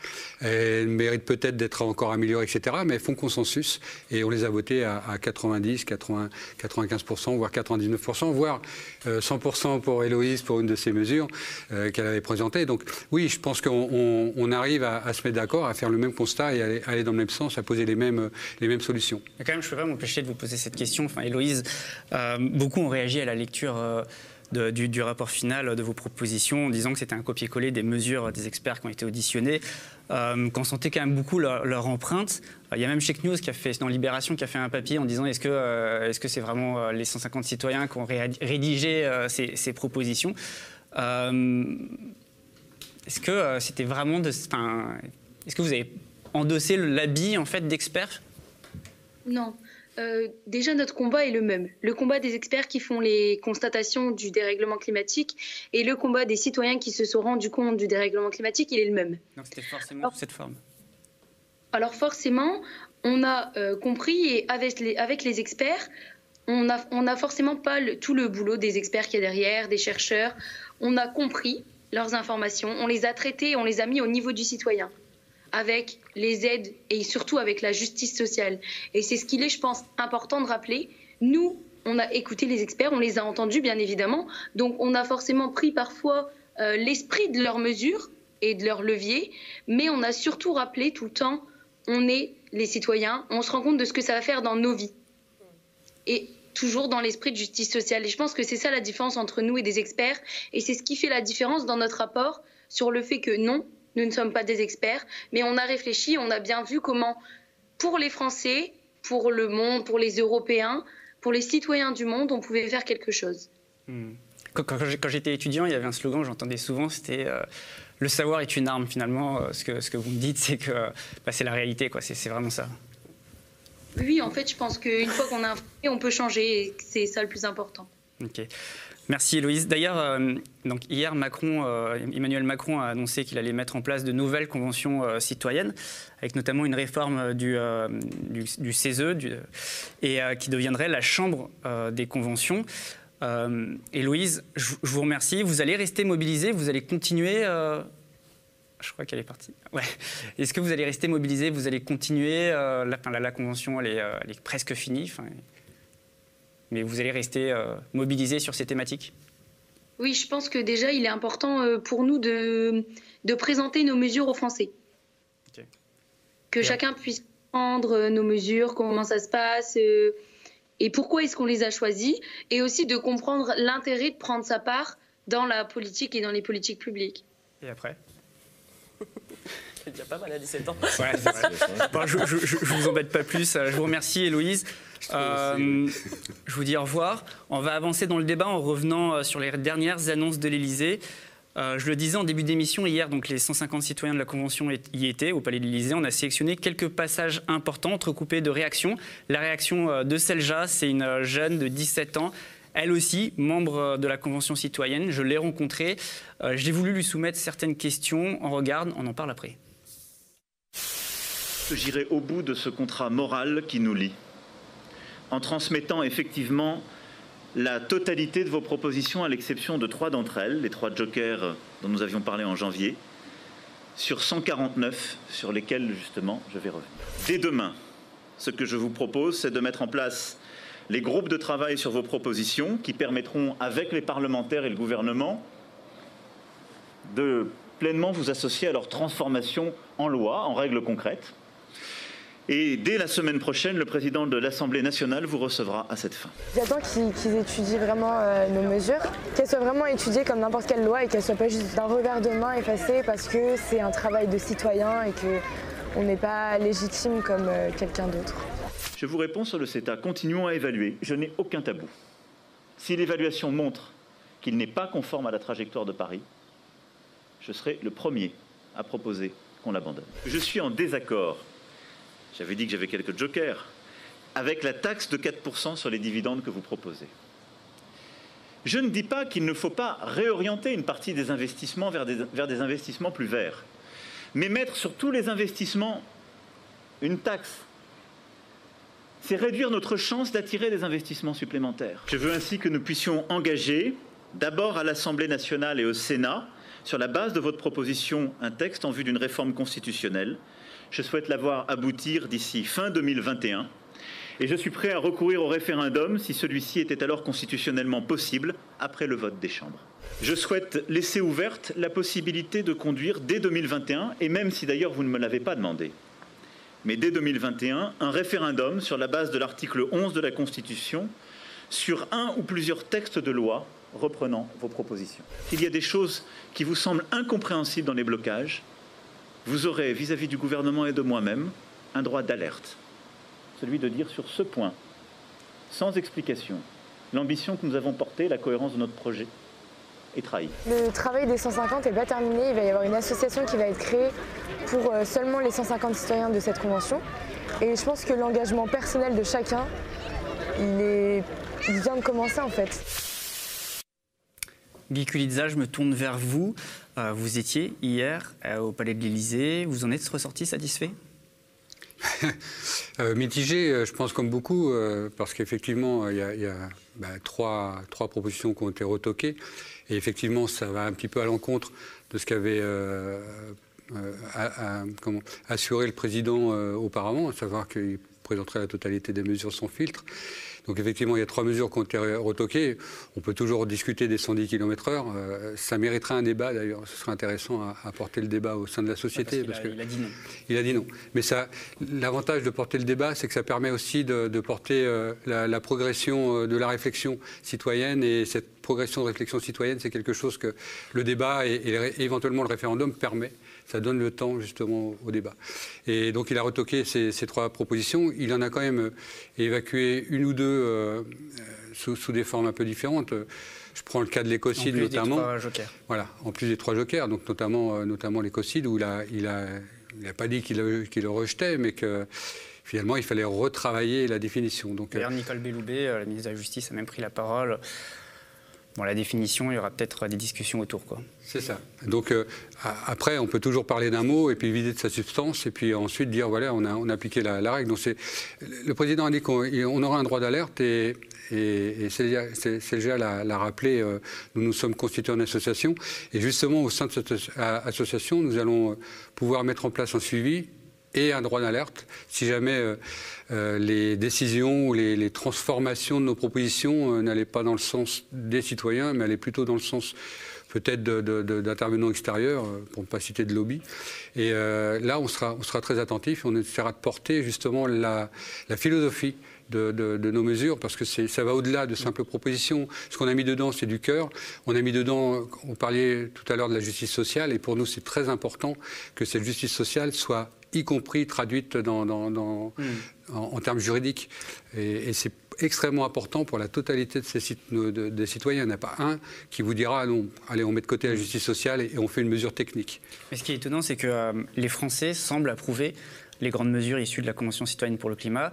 Elles méritent peut-être d'être encore améliorées, etc. Mais elles font consensus et on les a votées à, 90, 80, 95%, voire 99%, voire 100% euh, pour Héloïse pour une de ces mesures euh, qu'elle avait présentées. Donc oui, je pense qu'on arrive à, se mettre d'accord, à faire le même constat et à aller, dans le même sens, à poser les mêmes, les mêmes solutions. Quand même, je ne peux pas m'empêcher de vous poser cette question. Enfin, Héloïse, euh, beaucoup ont réagi à la lecture du, rapport final de vos propositions en disant que c'était un copier-coller des mesures des experts qui ont été auditionnés, euh, qu'on sentait quand même beaucoup leur, empreinte. Il y a même Check News qui a fait, dans Libération qui a fait un papier en disant est-ce que euh, est-ce que c'est vraiment euh, les 150 citoyens qui ont rédigé ces, propositions? Est-ce que c'était vraiment de, est-ce que vous avez endossé l'habit en fait d'experts? Non. Euh, déjà, notre combat est le même. Le combat des experts qui font les constatations du dérèglement climatique et le combat des citoyens qui se sont rendus compte du dérèglement climatique, il est le même. Donc c'était forcément cette forme. Alors forcément, on a euh, compris et avec les, avec les experts, on n'a on a forcément pas tout le boulot des experts qui est derrière, des chercheurs. On a compris leurs informations, on les a traitées, on les a mis au niveau du citoyen avec les aides et surtout avec la justice sociale. Et c'est ce qu'il est, je pense, important de rappeler. Nous, on a écouté les experts, on les a entendus, bien évidemment. Donc, on a forcément pris parfois euh, l'esprit de leurs mesures et de leurs leviers, mais on a surtout rappelé tout le temps, on est les citoyens, on se rend compte de ce que ça va faire dans nos vies. Et toujours dans l'esprit de justice sociale. Et je pense que c'est ça la différence entre nous et des experts. Et c'est ce qui fait la différence dans notre rapport sur le fait que non, nous ne sommes pas des experts, mais on a réfléchi, on a bien vu comment, pour les Français, pour le monde, pour les Européens, pour les citoyens du monde, on pouvait faire quelque chose. Hmm. Quand, j'étais étudiant, il y avait un slogan que j'entendais souvent, c'était euh, le savoir est une arme. Finalement, euh, ce, que, ce que vous me dites, c'est que bah, c'est la réalité, quoi. C'est, vraiment ça. Oui, en fait, je pense qu'une fois qu'on a un on peut changer, et c'est ça le plus important. Ok. Merci Héloïse. D'ailleurs, euh, hier, Macron, euh, Emmanuel Macron a annoncé qu'il allait mettre en place de nouvelles conventions euh, citoyennes, avec notamment une réforme du, CESE et qui deviendrait la chambre des conventions. Héloïse, je, vous remercie. Vous allez rester mobilisée, vous allez continuer. je crois qu'elle est partie. Est-ce que vous allez rester mobilisée Vous allez continuer la, convention, elle est presque finie mais vous allez rester euh, mobilisé sur ces thématiques? Oui, je pense que déjà, il est important euh, pour nous de, de présenter nos mesures aux Français. Que chacun puisse prendre euh, nos mesures, comment ça se passe et pourquoi est-ce qu'on les a choisies, et aussi de comprendre l'intérêt de prendre sa part dans la politique et dans les politiques publiques. Et après? C'est déjà pas mal à 17 ans. Ouais, bon, je, ne vous embête pas plus. Je vous remercie, Héloïse. Euh, je vous dis au revoir. On va avancer dans le débat en revenant euh, sur les dernières annonces de l'Élysée. Euh, je le disais en début d'émission hier, donc les 150 citoyens de la Convention y étaient au Palais de l'Élysée. On a sélectionné quelques passages importants entrecoupés de réactions. La réaction de Selja, c'est une jeune de 17 ans. Elle aussi, membre de la Convention citoyenne, je l'ai rencontrée. J'ai voulu lui soumettre certaines questions. On regarde, on en parle après. J'irai au bout de ce contrat moral qui nous lie en transmettant effectivement la totalité de vos propositions, à l'exception de trois d'entre elles, les trois jokers dont nous avions parlé en janvier, sur 149 sur lesquels justement je vais revenir. Dès demain, ce que je vous propose, c'est de mettre en place les groupes de travail sur vos propositions qui permettront, avec les parlementaires et le gouvernement, de pleinement vous associer à leur transformation en loi, en règles concrètes. Et dès la semaine prochaine, le président de l'Assemblée nationale vous recevra à cette fin. J'attends qu'ils étudient vraiment euh, nos mesures, qu'elles soient vraiment étudiées comme n'importe quelle loi et qu'elles ne soient pas juste d'un revers de main effacées parce que c'est un travail de citoyen et qu'on n'est pas légitime comme euh, quelqu'un d'autre. Je vous réponds sur le CETA. Continuons à évaluer. Je n'ai aucun tabou. Si l'évaluation montre qu'il n'est pas conforme à la trajectoire de Paris, je serai le premier à proposer qu'on l'abandonne. Je suis en désaccord, j'avais dit que j'avais quelques jokers, avec la taxe de 4% sur les dividendes que vous proposez. Je ne dis pas qu'il ne faut pas réorienter une partie des investissements vers des, vers des investissements plus verts, mais mettre sur tous les investissements une taxe c'est réduire notre chance d'attirer des investissements supplémentaires. Je veux ainsi que nous puissions engager, d'abord à l'Assemblée nationale et au Sénat, sur la base de votre proposition, un texte en vue d'une réforme constitutionnelle. Je souhaite la voir aboutir d'ici fin 2021. Et je suis prêt à recourir au référendum si celui-ci était alors constitutionnellement possible après le vote des chambres. Je souhaite laisser ouverte la possibilité de conduire dès 2021, et même si d'ailleurs vous ne me l'avez pas demandé, mais dès 2021, un référendum sur la base de l'article 11 de la Constitution sur un ou plusieurs textes de loi reprenant vos propositions. S'il y a des choses qui vous semblent incompréhensibles dans les blocages, vous aurez, vis-à-vis du gouvernement et de moi-même, un droit d'alerte, celui de dire sur ce point, sans explication, l'ambition que nous avons portée, la cohérence de notre projet est trahie. Le travail des 150 n'est pas terminé, il va y avoir une association qui va être créée pour euh, seulement les 150 citoyens de cette convention. Et je pense que l'engagement personnel de chacun, il, vient de commencer en fait. Guy Kulitza, je me tourne vers vous. Euh, vous étiez hier euh, au Palais de l'Élysée. Vous en êtes ressorti satisfait? Euh, Mitigé, je pense comme beaucoup, parce qu'effectivement, il y a, bah, trois, trois, propositions qui ont été retoquées. Et effectivement, ça va un petit peu à l'encontre de ce qu'avait assuré le président auparavant, à savoir qu'il présenterait la totalité des mesures sans filtre. Donc effectivement, il y a trois mesures qui ont été retoquées. On peut toujours discuter des 110 km/h. Euh, ça mériterait un débat d'ailleurs. Ce serait intéressant à, porter le débat au sein de la société. parce, il, a, dit non. Il a dit non. Mais l'avantage de porter le débat, c'est que ça permet aussi de, porter euh, la, progression euh, de la réflexion citoyenne. Et cette progression de réflexion citoyenne, c'est quelque chose que le débat et, et éventuellement le référendum permet ça donne le temps justement au débat. Et donc il a retoqué ces, trois propositions. Il en a quand même euh, évacué une ou deux euh, euh, sous, des formes un peu différentes. Je prends le cas de l'écocide notamment. Des trois jokers. Voilà, en plus des trois jokers, donc notamment, notamment l'écocide où il n'a il a, il a pas dit qu'il le rejetait, mais que finalement, il fallait retravailler la définition. D'ailleurs, Nicole Belloubet, la ministre de la Justice, a même pris la parole Bon, la définition, il y aura peut-être des discussions autour. C'est ça. Donc euh, après, on peut toujours parler d'un mot et puis vider de sa substance et puis ensuite dire voilà, on a, on a appliqué la, règle. Donc le président a dit qu'on aura un droit d'alerte et, et, et CELGA l'a rappelé, euh, nous nous sommes constitués en association et justement au sein de cette association, nous allons pouvoir mettre en place un suivi et un droit d'alerte si jamais euh, euh, les décisions ou les, transformations de nos propositions euh, n'allaient pas dans le sens des citoyens, mais allaient plutôt dans le sens peut-être d'intervenants extérieurs, pour ne pas citer de lobby. Et là, on sera, très attentif on essaiera de porter justement la, la philosophie de, de, nos mesures, parce que ça va au-delà de simples propositions. Ce qu'on a mis dedans, c'est du cœur. On a mis dedans, on parlait tout à l'heure de la justice sociale, et pour nous, c'est très important que cette justice sociale soit y compris traduite dans, dans, hmm. en, termes juridiques. Et, c'est extrêmement important pour la totalité de ces, des citoyens. Il n'y en a pas un qui vous dira non, allez, on met de côté la justice sociale et, on fait une mesure technique. Mais ce qui est étonnant, c'est que euh, les Français semblent approuver les grandes mesures issues de la Convention citoyenne pour le climat,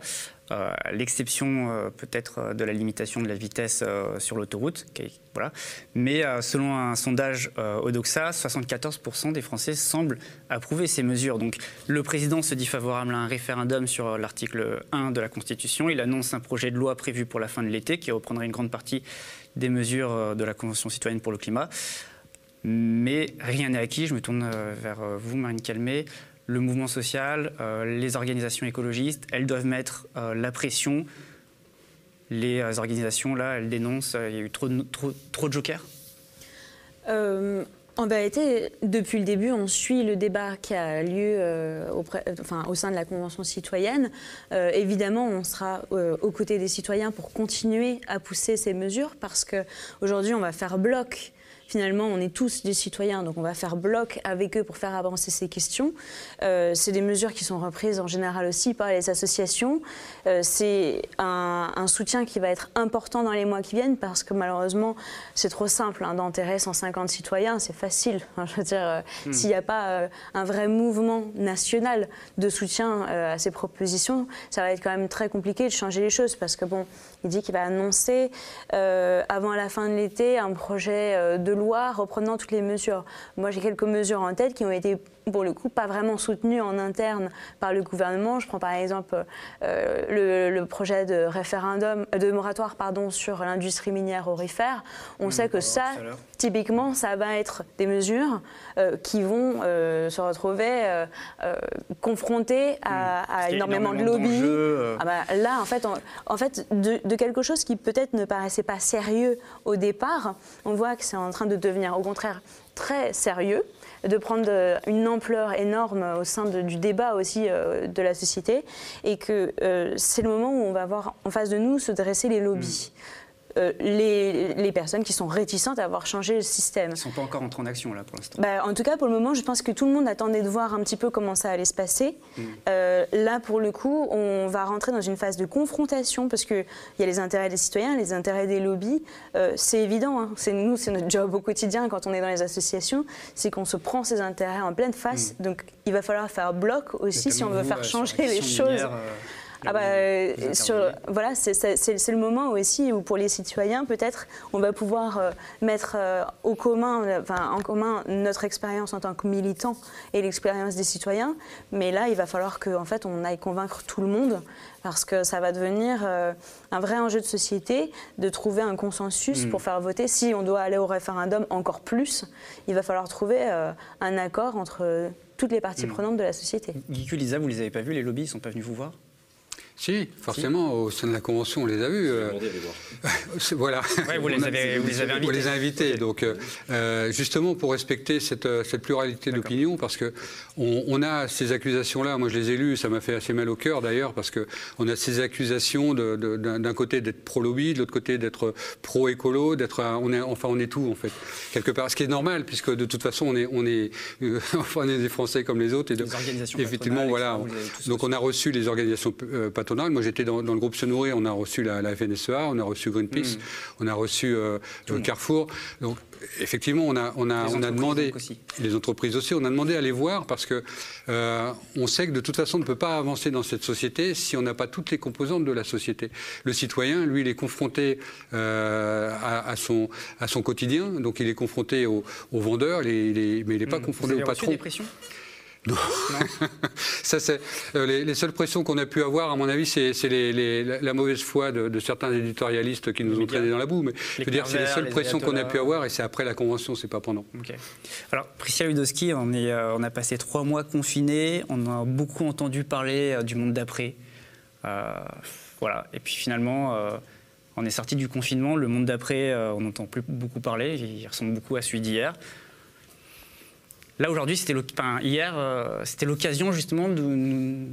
euh, l'exception euh, peut-être euh, de la limitation de la vitesse sur l'autoroute. voilà. Mais selon un sondage Odoxa, 74% des Français semblent approuver ces mesures. Donc le président se dit favorable à un référendum sur l'article 1 de la Constitution. Il annonce un projet de loi prévu pour la fin de l'été qui reprendrait une grande partie des mesures de la Convention citoyenne pour le climat. Mais rien n'est acquis. Je me tourne vers vous, Marine Calmé le mouvement social, euh, les organisations écologistes, elles doivent mettre euh, la pression. Les euh, organisations, là, elles dénoncent, il y a eu trop de, trop, trop de jokers en vérité, depuis le début, on suit le débat qui a lieu enfin, au sein de la Convention citoyenne. évidemment, on sera aux côtés des citoyens pour continuer à pousser ces mesures parce qu'aujourd'hui, on va faire bloc finalement, on est tous des citoyens, donc on va faire bloc avec eux pour faire avancer ces questions. Euh, c'est des mesures qui sont reprises en général aussi par les associations. Euh, c'est un, un, soutien qui va être important dans les mois qui viennent parce que malheureusement, c'est trop simple hein, d'enterrer 150 citoyens, c'est facile. je veux dire, euh, hmm. s'il n'y a pas un vrai mouvement national de soutien à ces propositions, ça va être quand même très compliqué de changer les choses parce que bon, il dit qu'il va annoncer avant la fin de l'été un projet de loi reprenant toutes les mesures. Moi, j'ai quelques mesures en tête qui ont été pour le coup, pas vraiment soutenu en interne par le gouvernement. Je prends par exemple euh, le, projet de référendum, de moratoire pardon, sur l'industrie minière aurifère. On mmh, sait que ça, typiquement, ça va être des mesures euh, qui vont euh, se retrouver confrontées à, mmh. énormément, de lobbies. Ah bah, là, en fait, en fait de, de, quelque chose qui peut-être ne paraissait pas sérieux au départ, on voit que c'est en train de devenir, au contraire, très sérieux de prendre une ampleur énorme au sein du débat aussi euh, de la société et que euh, c'est le moment où on va voir en face de nous se dresser les lobbies. Mm. Euh, les, personnes qui sont réticentes à avoir changé le système. Ils ne sont pas encore entrés en action là pour l'instant. Bah, en tout cas, pour le moment, je pense que tout le monde attendait de voir un petit peu comment ça allait se passer. Mm. Euh, là, pour le coup, on va rentrer dans une phase de confrontation parce qu'il y a les intérêts des citoyens, les intérêts des lobbies. Euh, c'est évident, hein. c'est nous, c'est notre job au quotidien quand on est dans les associations, c'est qu'on se prend ces intérêts en pleine face. Mm. Donc, il va falloir faire bloc aussi si on veut faire changer les choses. Ah bah, euh, sur, voilà, c'est le moment aussi où pour les citoyens, peut-être, on va pouvoir euh, mettre euh, au commun, enfin, en commun notre expérience en tant que militant et l'expérience des citoyens. Mais là, il va falloir qu'en en fait, on aille convaincre tout le monde parce que ça va devenir un vrai enjeu de société de trouver un consensus mm. pour faire voter. Si on doit aller au référendum encore plus, il va falloir trouver un accord entre toutes les parties mm. prenantes de la société. Guy Lisa, vous ne les avez pas vus, les lobbies, ne sont pas venus vous voir? Si, forcément, au sein de la Convention, on les a vus. Euh, voilà. vous, les avez, vous, les avez, invités. On les a invités. Donc, euh, euh, justement, pour respecter cette, cette pluralité d'opinion, parce qu'on on a ces accusations-là, moi je les ai lues, ça m'a fait assez mal au cœur d'ailleurs, parce qu'on a ces accusations d'un côté d'être pro-lobby, de l'autre côté d'être pro-écolo, d'être. Enfin, on est tout, en fait, quelque part. Ce qui est normal, puisque de toute façon, on est, on est, enfin, on est des Français comme les autres. Et les organisations effectivement, voilà. Donc, on a reçu les organisations moi, j'étais dans, le groupe Senouré, on a reçu la, FNSEA, on a reçu Greenpeace, hmm. on a reçu euh, Carrefour. Donc, effectivement, on a, on a, on a demandé, les entreprises aussi, on a demandé à les voir parce que euh, on sait que de toute façon, on ne peut pas avancer dans cette société si on n'a pas toutes les composantes de la société. Le citoyen, lui, il est confronté euh, à, son, à son quotidien, donc il est confronté aux, vendeurs, mais il n'est pas hmm. confronté au patron. Non. Ça, c'est euh, les, seules pressions qu'on a pu avoir, à mon avis, c'est la mauvaise foi de, certains éditorialistes qui nous ont traînés dans la boue. Mais je veux dire, c'est les seules pressions qu'on a pu avoir, et c'est après la convention, c'est pas pendant. Alors, Priscilla Ludowski, on, est, euh, on a passé trois mois confinés, on a beaucoup entendu parler euh, du monde d'après. voilà. Et puis finalement. on est sorti du confinement, le monde d'après, on n'entend plus beaucoup parler, il ressemble beaucoup à celui d'hier. Là, aujourd'hui, c'était hier, euh, c'était l'occasion justement de,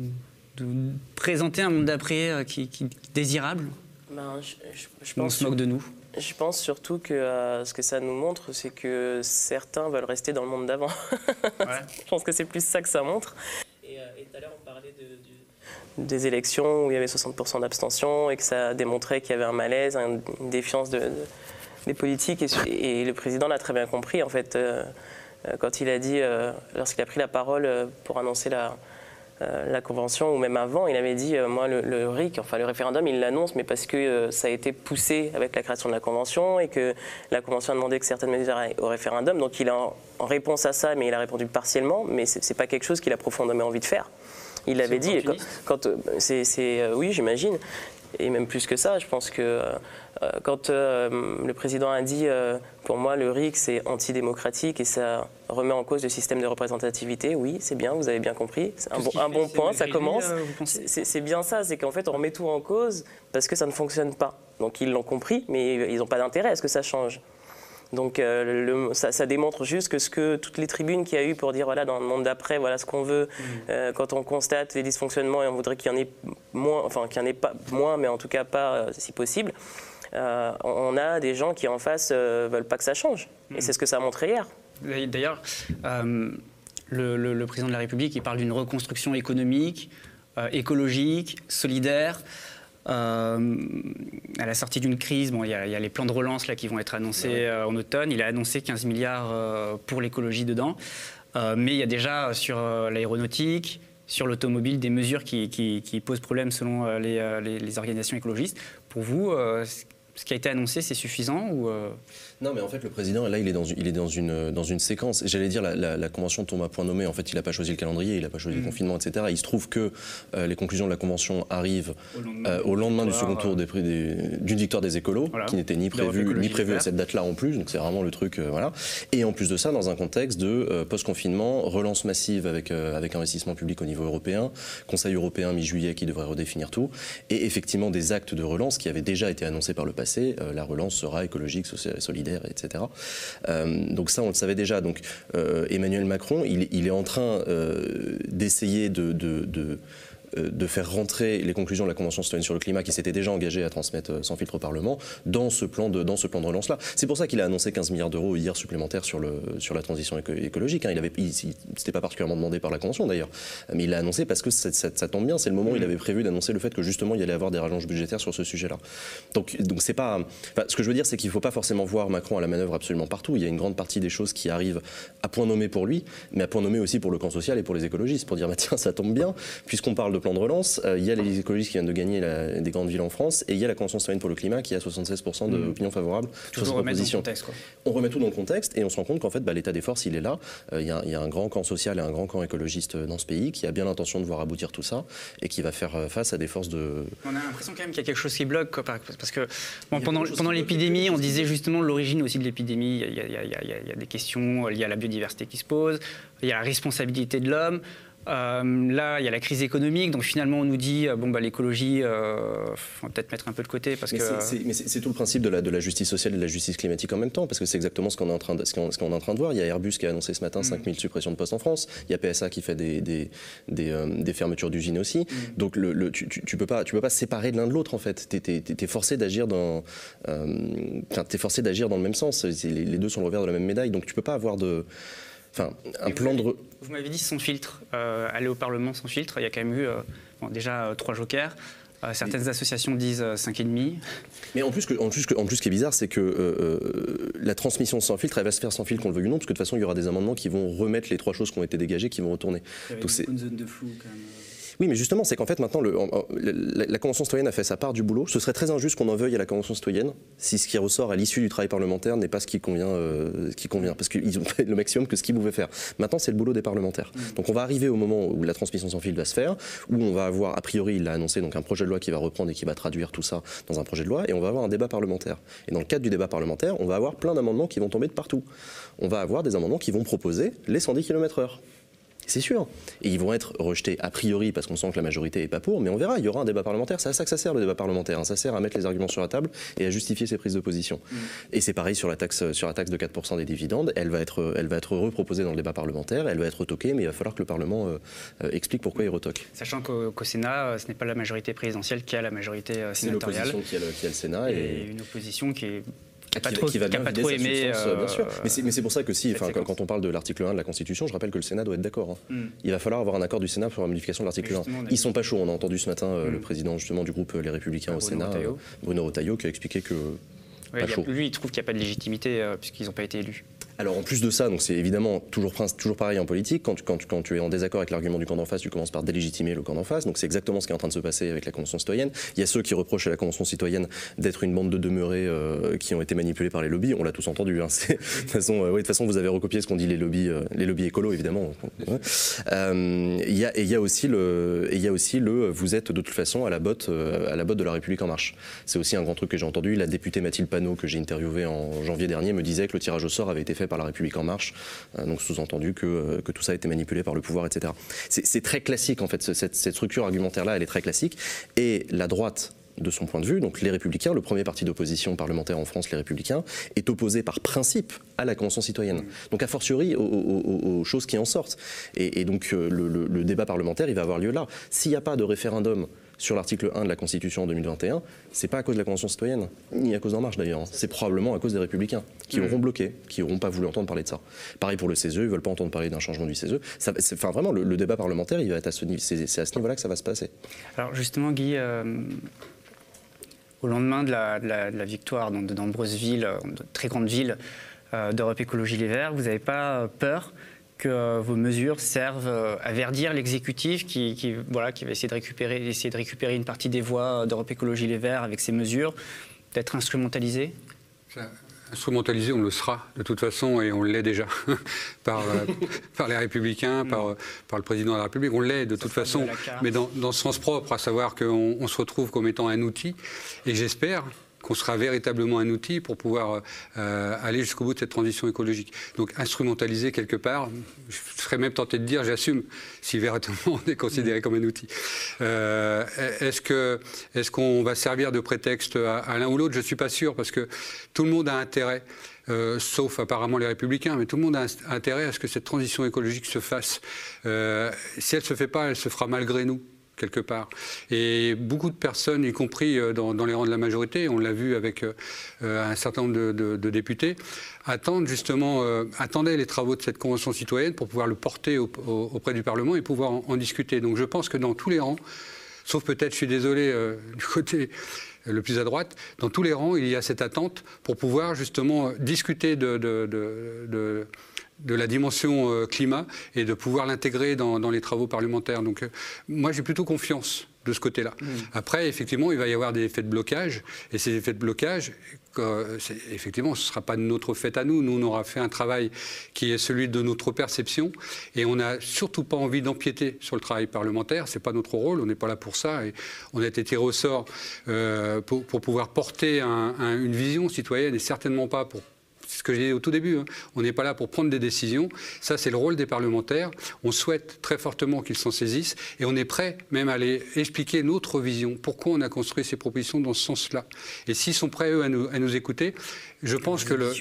présenter un monde d'après euh, qui, est désirable. Ben, je, pense on se moque de nous. Je pense surtout que euh, ce que ça nous montre, c'est que certains veulent rester dans le monde d'avant. je pense que c'est plus ça que ça montre. Et, tout à l'heure, on parlait des élections où il y avait 60% d'abstention et que ça démontrait qu'il y avait un malaise, une défiance des politiques. Et, le président l'a très bien compris, en fait. Euh, quand il a dit, euh, lorsqu'il a pris la parole euh, pour annoncer la, la convention, ou même avant, il avait dit, moi, le, RIC, enfin le référendum, il l'annonce, mais parce que ça a été poussé avec la création de la convention et que la convention a demandé que certaines mesures aillent au référendum. Donc il a, en, réponse à ça, mais il a répondu partiellement, mais ce n'est pas quelque chose qu'il a profondément envie de faire. Il l'avait dit, quand, quand c'est, oui, j'imagine, et même plus que ça, je pense que euh, quand euh, le président a dit, euh, pour moi, le RIC, c'est antidémocratique et ça remet en cause le système de représentativité, oui, c'est bien, vous avez bien compris. C'est un, bon, un bon point, ça commence. C'est bien ça, c'est qu'en fait, on remet tout en cause parce que ça ne fonctionne pas. Donc ils l'ont compris, mais ils n'ont pas d'intérêt à ce que ça change. Donc le, ça, démontre juste que ce que toutes les tribunes qu'il y a eu pour dire voilà dans le monde d'après voilà ce qu'on veut mmh. quand on constate les dysfonctionnements et on voudrait qu'il y en ait moins enfin qu'il n'y en ait pas moins mais en tout cas pas si possible on a des gens qui en face veulent pas que ça change. Et Mm. c'est ce que ça a montré hier. D'ailleurs, euh, le, le- le président de la République, il parle d'une reconstruction économique, euh, écologique, solidaire. Euh, à la sortie d'une crise, bon, il y, a il y a les plans de relance là, qui vont être annoncés euh, en automne. Il a annoncé 15 milliards euh, pour l'écologie dedans. Euh, mais il y a déjà sur euh, l'aéronautique, sur l'automobile, des mesures qui, qui- qui posent problème selon euh, les, euh, les- les organisations écologistes. Pour vous, euh, ce qui a été annoncé, c'est suffisant ou, euh, Non, mais en fait, le président, là, il est dans une, il est dans une, dans une séquence. J'allais dire, la, la- la convention tombe à point nommé. En fait, il n'a pas choisi le calendrier, il n'a pas choisi Mm. le confinement, etc. Il se trouve que euh, les conclusions de la convention arrivent Au lendemain euh, du au lendemain du victoire, second tour des- d'une victoire des écolos, Voilà. qui n'était ni D'Europe prévu, Écologie ni prévu à cette date-là en plus. Donc, c'est vraiment le truc, euh, voilà. Et en plus de ça, dans un contexte de euh, post-confinement, relance massive avec, euh, avec investissement public au niveau européen, Conseil européen mi-juillet qui devrait redéfinir tout, et effectivement des actes de relance qui avaient déjà été annoncés par le passé. Euh, la relance sera écologique, sociale, solidaire, etc. Euh, donc ça, on le savait déjà. Donc euh, Emmanuel Macron, il, est en train euh, d'essayer de, de faire rentrer les conclusions de la Convention citoyenne sur le climat qui s'était déjà engagé à transmettre euh, sans filtre au Parlement dans ce plan de, dans ce plan de relance-là. C'est pour ça qu'il a annoncé 15 milliards d'euros hier supplémentaires sur, le, sur la transition éco- écologique. hein. Il avait, c'était pas particulièrement demandé par la Convention d'ailleurs, mais il l'a annoncé parce que ça, tombe bien. C'est le moment où il avait prévu d'annoncer le fait que justement il y allait avoir des rallonges budgétaires sur ce sujet-là. Donc, donc c'est pas. ce que je veux dire, c'est qu'il faut pas forcément voir Macron à la manœuvre absolument partout. Il y a une grande partie des choses qui arrivent à point nommé pour lui, mais à point nommé aussi pour le camp social et pour les écologistes, pour dire bah, tiens, ça tombe bien, puisqu'on parle de plan de relance. euh, il y a les écologistes qui viennent de gagner la- des grandes villes en France, et il y a la Convention citoyenne pour le climat qui a 76% d'opinions favorables sur toujours cette remettre dans le proposition. contexte, quoi. On remet tout dans le contexte et on se rend compte qu'en fait, bah, l'état des forces, il est là. Euh, Il y, a- il y a un grand camp social et un grand camp écologiste euh, dans ce pays qui a bien l'intention de voir aboutir tout ça et qui va faire face à des forces de, On a l'impression quand même qu'il y a quelque chose qui bloque, quoi, par- parce que bon, pendant, pendant l'épidémie, on disait justement l'origine aussi de l'épidémie. Il il y a des questions liées à la biodiversité qui se posent, il y a la responsabilité de l'homme. Euh, là, il y a la crise économique, donc finalement, on nous dit euh, bon, bah, l'écologie, euh, faut peut-être mettre un peu de côté parce Mais que. mais c'est tout le principe de la, de la justice sociale et de la justice climatique en même temps, parce que c'est exactement ce qu'on est, en train de- ce qu'on- est en train de voir. Il y a Airbus qui a annoncé ce matin 5000 suppressions de postes en France. Il y a PSA qui fait des, des, des, euh, des fermetures d'usines aussi. Mm. Donc le, le- tu, tu, tu peux pas, tu peux pas séparer de l'un de l'autre en fait. Tu es, forcé d'agir dans, enfin, t'es forcé d'agir dans le même sens. Les, les deux sont le revers de la même médaille. Donc tu peux pas avoir de, enfin, un plan de. Vous m'avez dit sans filtre, euh, aller au Parlement sans filtre. Il y a quand même eu euh, bon, déjà euh, trois jokers. Euh, certaines associations disent euh, 5,5. Mais en plus, que, en plus, que- en plus, ce qui est bizarre, c'est que euh, la transmission sans filtre, elle va se faire sans filtre, qu'on le veuille ou non, parce que de toute façon, il y aura des amendements qui vont remettre les trois choses qui ont été dégagées, qui vont retourner. Donc une zone de flou quand même. Oui, mais justement, c'est qu'en fait, maintenant, le- la, Convention citoyenne a fait sa part du boulot. Ce serait très injuste qu'on en veuille à la Convention citoyenne si ce qui ressort à l'issue du travail parlementaire n'est pas ce qui convient, euh, ce qui convient parce qu'ils ont fait le maximum que ce qu'ils pouvaient faire. Maintenant, c'est le boulot des parlementaires. Donc, on va arriver au moment où la transmission sans fil va se faire, où on va avoir, a priori, il l'a annoncé, donc un projet de loi qui va reprendre et qui va traduire tout ça dans un projet de loi, et on va avoir un débat parlementaire. Et dans le cadre du débat parlementaire, on va avoir plein d'amendements qui vont tomber de partout. On va avoir des amendements qui vont proposer les 110 km/h. C'est sûr. Et ils vont être rejetés a priori parce qu'on sent que la majorité n'est pas pour, mais on verra, il y aura un débat parlementaire. C'est à ça que ça sert le débat parlementaire. hein. Ça sert à mettre les arguments sur la table et à justifier ses prises de position. Et c'est pareil sur la taxe, sur la taxe de 4% des dividendes. Elle va, être, elle va être reproposée dans le débat parlementaire, elle va être retoquée, mais il va falloir que le Parlement euh, euh, explique pourquoi il retoque. Sachant qu'au Sénat, euh, ce n'est pas la majorité présidentielle qui a la majorité euh, C'est sénatoriale. l'opposition qui a, le, qui a le Sénat. Et Et... une opposition qui est qui n'a pas qui, trop, qui va bien pas vider trop sa aimé. substance, euh, bien sûr. Mais c'est, pour ça que si, quand, on parle de l'article 1 de la Constitution, je rappelle que le Sénat doit être d'accord. hein. Mm. Il va falloir avoir un accord du Sénat pour la modification de l'article 1. Justement, on a Ils sont pas chauds. On a entendu ce matin euh, Mm. le président justement du groupe euh, Les Républicains au Sénat, euh, Bruno Retailleau, qui a expliqué que ouais, pas a- chaud. lui, il trouve qu'il n'y a pas de légitimité puisqu'ils n'ont pas été élus. Alors en plus de ça, donc c'est évidemment toujours, toujours pareil en politique. Quand tu, quand, tu- quand tu es en désaccord avec l'argument du camp d'en face, tu commences par délégitimer le camp d'en face. Donc c'est exactement ce qui est en train de se passer avec la Convention citoyenne. Il y a ceux qui reprochent à la Convention citoyenne d'être une bande de demeurés euh, qui ont été manipulés par les lobbies. On l'a tous entendu. hein. De toute façon, euh, oui, façon, vous avez recopié ce qu'ont dit les lobbies, euh, les lobbies écolos évidemment. Euh, Il y a, et y a aussi le, et y a aussi le, vous êtes de toute façon à la botte, euh, à la botte de la République en marche. C'est aussi un grand truc que j'ai entendu. La députée Mathilde Panot que j'ai interviewée en janvier dernier me disait que le tirage au sort avait été fait par la République en marche. Euh, donc sous-entendu que, euh, que tout ça a été manipulé par le pouvoir, etc. C'est très classique en fait. ce- Cette, cette structure argumentaire-là, elle est très classique. Et la droite de son point de vue, donc les Républicains, le premier parti d'opposition parlementaire en France, les Républicains, est opposé par principe à la Convention citoyenne. Donc a fortiori aux, choses qui en sortent. Et, donc euh, le- le débat parlementaire, il va avoir lieu là. S'il n'y a pas de référendum sur l'article 1 de la Constitution en 2021, c'est pas à cause de la Convention citoyenne, ni à cause d'En Marche d'ailleurs. hein. C'est probablement à cause des Républicains qui auront bloqué, qui n'auront pas voulu entendre parler de ça. Pareil pour le CESE, ils veulent pas entendre parler d'un changement du CESE. Ça- c'est- Enfin, vraiment, le, le débat parlementaire, il va être à ce niveau. C'est à ce niveau-là que ça va se passer. Alors justement, Guy, euh, au lendemain de la, de la- de la victoire dans de nombreuses villes, euh, de très grandes villes euh, d'Europe Écologie Les Verts, vous n'avez pas peur que euh, vos mesures servent euh, à verdir l'exécutif qui, qui, voilà, qui va essayer de, récupérer, essayer de récupérer une partie des voix d'Europe Écologie Les Verts avec ces mesures, d'être instrumentalisé Ça, Instrumentalisé, on le sera de toute façon et on l'est déjà par, euh, par les Républicains, par, euh, par le Président de la République. On l'est de toute façon, de mais dans, dans ce sens propre, à savoir qu'on on se retrouve comme étant un outil. Et j'espère qu'on sera véritablement un outil pour pouvoir euh, aller jusqu'au bout de cette transition écologique. Donc instrumentaliser quelque part, je serais même tenté de dire, j'assume, si véritablement on est considéré comme un outil. Euh, est-ce que est-ce qu'on va servir de prétexte à, l'un ou l'autre? Je suis pas sûr, parce que tout le monde a intérêt. euh, sauf apparemment les républicains, mais tout le monde a int- intérêt à ce que cette transition écologique se fasse. Si elle ne se fait pas, elle se fera malgré nous quelque part. Et beaucoup de personnes, y compris euh, dans, les rangs de la majorité, on l'a vu avec euh, euh, un certain nombre de, députés, attendent justement, attendaient les travaux de cette convention citoyenne pour pouvoir le porter au- au- auprès du Parlement et pouvoir en, discuter. Donc je pense que dans tous les rangs, sauf peut-être, je suis désolé, du côté le plus à droite, dans tous les rangs, il y a cette attente pour pouvoir justement discuter de- de la dimension euh, climat et de pouvoir l'intégrer dans, dans les travaux parlementaires. Donc euh, moi, j'ai plutôt confiance de ce côté-là. Après, effectivement, il va y avoir des effets de blocage, et ces effets de blocage, euh, effectivement, ce ne sera pas notre fait à nous. Nous, on aura fait un travail qui est celui de notre perception, et on n'a surtout pas envie d'empiéter sur le travail parlementaire. C'est pas notre rôle, on n'est pas là pour ça, et on a été tiré au sort euh, pour, pour pouvoir porter un- un- une vision citoyenne, et certainement pas pour ce que j'ai dit au tout début. hein. On n'est pas là pour prendre des décisions. Ça, c'est le rôle des parlementaires. On souhaite très fortement qu'ils s'en saisissent et on est prêt même à aller expliquer notre vision. Pourquoi on a construit ces propositions dans ce sens-là. Et s'ils sont prêts, eux, à nous, à nous écouter, je pense que le.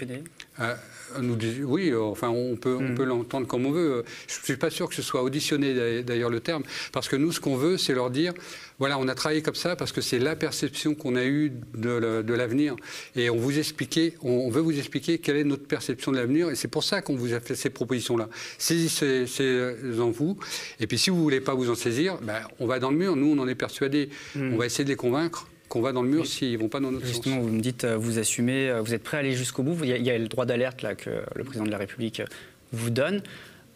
Euh, nous dis- oui, enfin, on peut, on peut l'entendre comme on veut. Je ne suis pas sûr que ce soit auditionné, d'ailleurs- le terme, parce que nous, ce qu'on veut, c'est leur dire, voilà, on a travaillé comme ça parce que c'est la perception qu'on a eue de, l'avenir. Et on vous expliquait, on, veut vous expliquer quelle est notre perception de l'avenir, et c'est pour ça qu'on vous a fait ces propositions-là. Saisissez-en vous, et puis si vous ne voulez pas vous en saisir, ben, on va dans le mur. Nous, on en est persuadés. On va essayer de les convaincre qu'on va dans le mur s'ils ne vont pas dans notre sens. Justement, vous me dites, euh, vous assumez, euh, vous êtes prêt à aller jusqu'au bout. Il y, a, il y a le droit d'alerte là que le président de la République euh, vous donne.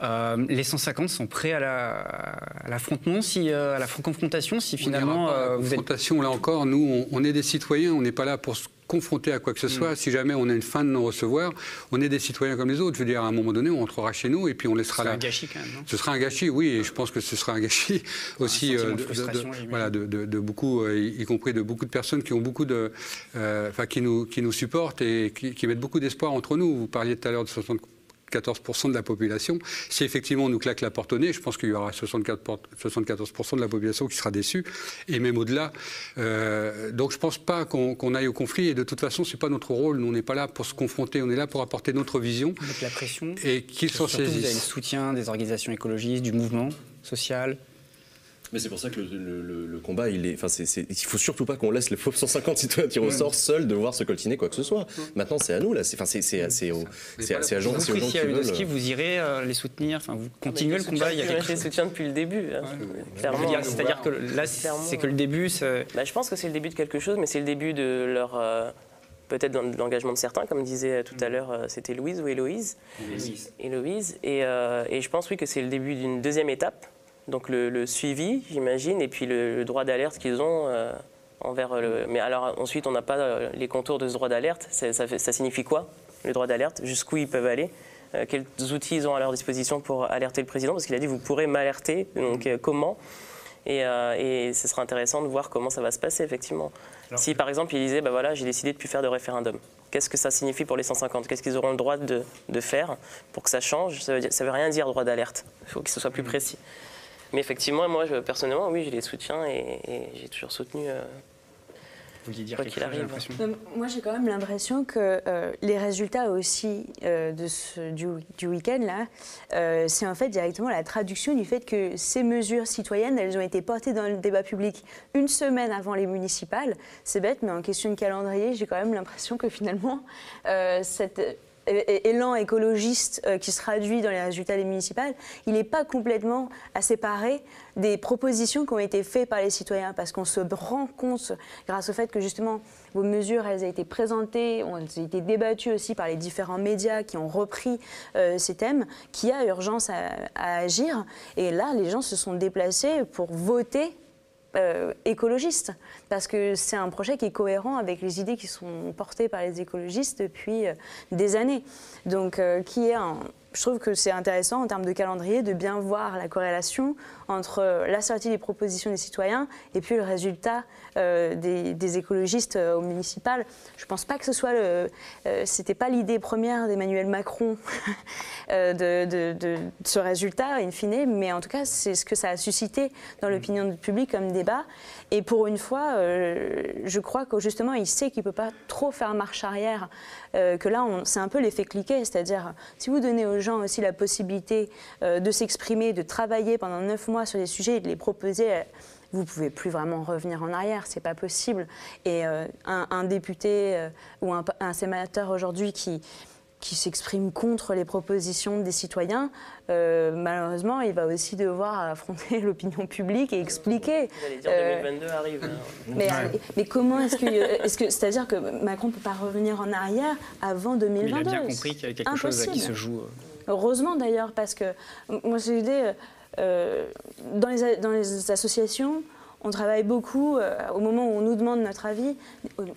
Euh, les 150 sont prêts à la- à l'affrontement, si, euh, à la confrontation, si finalement On pas à la euh, vous êtes confrontation, là encore, nous, on, on est des citoyens, on n'est pas là pour se confronter à quoi que ce soit. Si jamais on a une fin de non-recevoir, on est des citoyens comme les autres. Je veux dire, à un moment donné, on rentrera chez nous et puis on laissera C'est la... un gâchis quand même, non? Ce sera un gâchis, oui, et je pense que ce sera un gâchis aussi sentiment de voilà, de, beaucoup, euh, y, compris de beaucoup de personnes qui ont beaucoup de, euh, enfin, qui nous, qui nous supportent et qui, qui mettent beaucoup d'espoir entre nous. Vous parliez tout à l'heure de 74% de la population. Si effectivement on nous claque la porte au nez, je pense qu'il y aura 64 por- 74% de la population qui sera déçue, et même au-delà. Euh, donc je ne pense pas qu'on aille au conflit, et de toute façon, ce n'est pas notre rôle. Nous, on n'est pas là pour se confronter, on est là pour apporter notre vision. avec la pression Et qu'ils s'en Surtout, Vous avez le saisissent. soutien des organisations écologistes, du mouvement social. Mais c'est pour ça que le, le- le- le combat, il est. Enfin, c'est, c'est- il faut surtout pas qu'on laisse les pauvres 150 citoyens au sort seuls devoir se coltiner quoi que ce soit. Maintenant, c'est à nous là. C'est, enfin, c'est, c'est, c'est c'est, gens, Vous, c'est aux gens qui veulent. Udoski, vous irez euh, les soutenir, enfin, vous continuez le combat. Il y a quelque chose. soutiens depuis le début. hein, C'est-à-dire que là, c'est que le début. Bah, je pense que c'est le début de quelque chose, mais c'est le début de leur. euh, Peut-être dans- de l'engagement de certains, comme disait tout à l'heure, euh, c'était Louise ou Héloïse Héloïse. Héloïse. Et, euh, et je pense, oui, que c'est le début d'une deuxième étape. Donc le, le suivi, j'imagine, et puis le, le droit d'alerte qu'ils ont euh, envers le. Mais alors ensuite, on n'a pas euh, les contours de ce droit d'alerte. Ça, ça fait- ça signifie quoi, le droit d'alerte Jusqu'où ils peuvent aller Euh, Quels outils ils ont à leur disposition pour alerter le président Parce qu'il a dit, vous pourrez m'alerter. Donc euh, comment et, euh, et ce sera intéressant de voir comment ça va se passer, effectivement. si, par exemple, il disait, bah voilà, j'ai décidé de ne plus faire de référendum, qu'est-ce que ça signifie pour les 150 Qu'est-ce qu'ils auront le droit de, de faire pour que ça change Ça ne veut, rien dire, droit d'alerte. Il faut que ce soit plus précis. Mais effectivement, moi, je- personnellement, oui, je les soutiens et, et j'ai toujours soutenu euh, vouliez dire Quoi quelque qu'il arrive. Moi, j'ai quand même l'impression que euh, les résultats aussi euh, de ce- du, du week-end, là, euh, c'est en fait directement la traduction du fait que ces mesures citoyennes, elles ont été portées dans le débat public une semaine avant les municipales. C'est bête, mais en question de calendrier, j'ai quand même l'impression que finalement, euh, cet é- é- élan écologiste euh, qui se traduit dans les résultats des municipales, il n'est pas complètement à séparer des propositions qui ont été faites par les citoyens, parce qu'on se rend compte, grâce au fait que justement vos mesures, elles ont été présentées, ont été débattues aussi par les différents médias qui ont repris euh, ces thèmes, qu'il y a urgence à, à agir. Et là, les gens se sont déplacés pour voter euh, écologiste, parce que c'est un projet qui est cohérent avec les idées qui sont portées par les écologistes depuis euh, des années. Donc, euh, qui est je trouve que c'est intéressant en termes de calendrier de bien voir la corrélation entre euh, la sortie des propositions des citoyens et puis le résultat euh, des, des écologistes euh, au municipal. Je pense pas que ce soit le, euh, c'était pas l'idée première d'Emmanuel Macron euh, de, de- de ce résultat in fine, mais en tout cas c'est ce que ça a suscité dans l'opinion publique comme débat. Et pour une fois, je crois que justement il sait qu'il peut pas trop faire marche arrière, que là c'est un peu l'effet cliquet, c'est-à-dire si vous donnez aux gens aussi la possibilité de s'exprimer, de travailler pendant neuf mois sur des sujets et de les proposer. euh, vous pouvez plus vraiment revenir en arrière, c'est pas possible. Et euh, un, un député euh, ou un, un sénateur aujourd'hui qui, qui s'exprime contre les propositions des citoyens, euh, malheureusement, il va aussi devoir affronter l'opinion publique et expliquer. J'allais dire euh, 2022 arrive. hein. mais, mais comment est-ce que, est-ce que, c'est-à-dire que Macron ne peut pas revenir en arrière avant Mais 2022 il a bien compris qu'il y avait quelque chose qui se joue. Heureusement d'ailleurs, parce que moi j'ai l'idée, euh, dans, les, a- dans les associations, on travaille beaucoup, euh, au moment où on nous demande notre avis,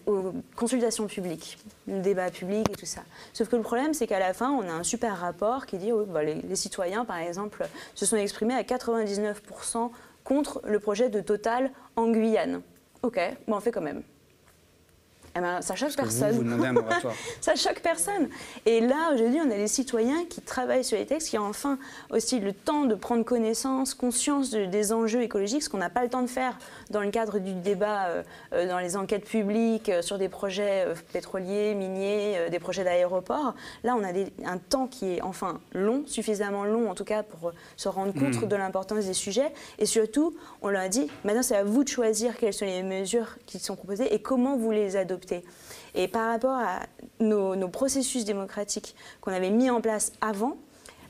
aux, consultations publiques, le débat public et tout ça. Sauf que le problème, c'est qu'à la fin, on a un super rapport qui dit oui, bah, les, les citoyens, par exemple, se sont exprimés à 99% contre le projet de Total en Guyane. Ok, bon, on fait quand même. Eh ben, ça choque que vous, personne. vous demandez un moratoire. ça choque personne. Et là, aujourd'hui, on a les citoyens qui travaillent sur les textes, qui ont enfin aussi le temps de prendre connaissance, conscience de- des enjeux écologiques, ce qu'on n'a pas le temps de faire dans le cadre du débat, euh, euh, dans les enquêtes publiques, euh, sur des projets euh, pétroliers, miniers, des projets d'aéroports. Là, on a des- un temps qui est enfin long, suffisamment long en tout cas pour se rendre compte Mm. de l'importance des sujets. Et surtout, on leur a dit, maintenant c'est à vous de choisir quelles sont les mesures qui sont proposées et comment vous les adoptez. Et par rapport à nos, processus démocratiques qu'on avait mis en place avant,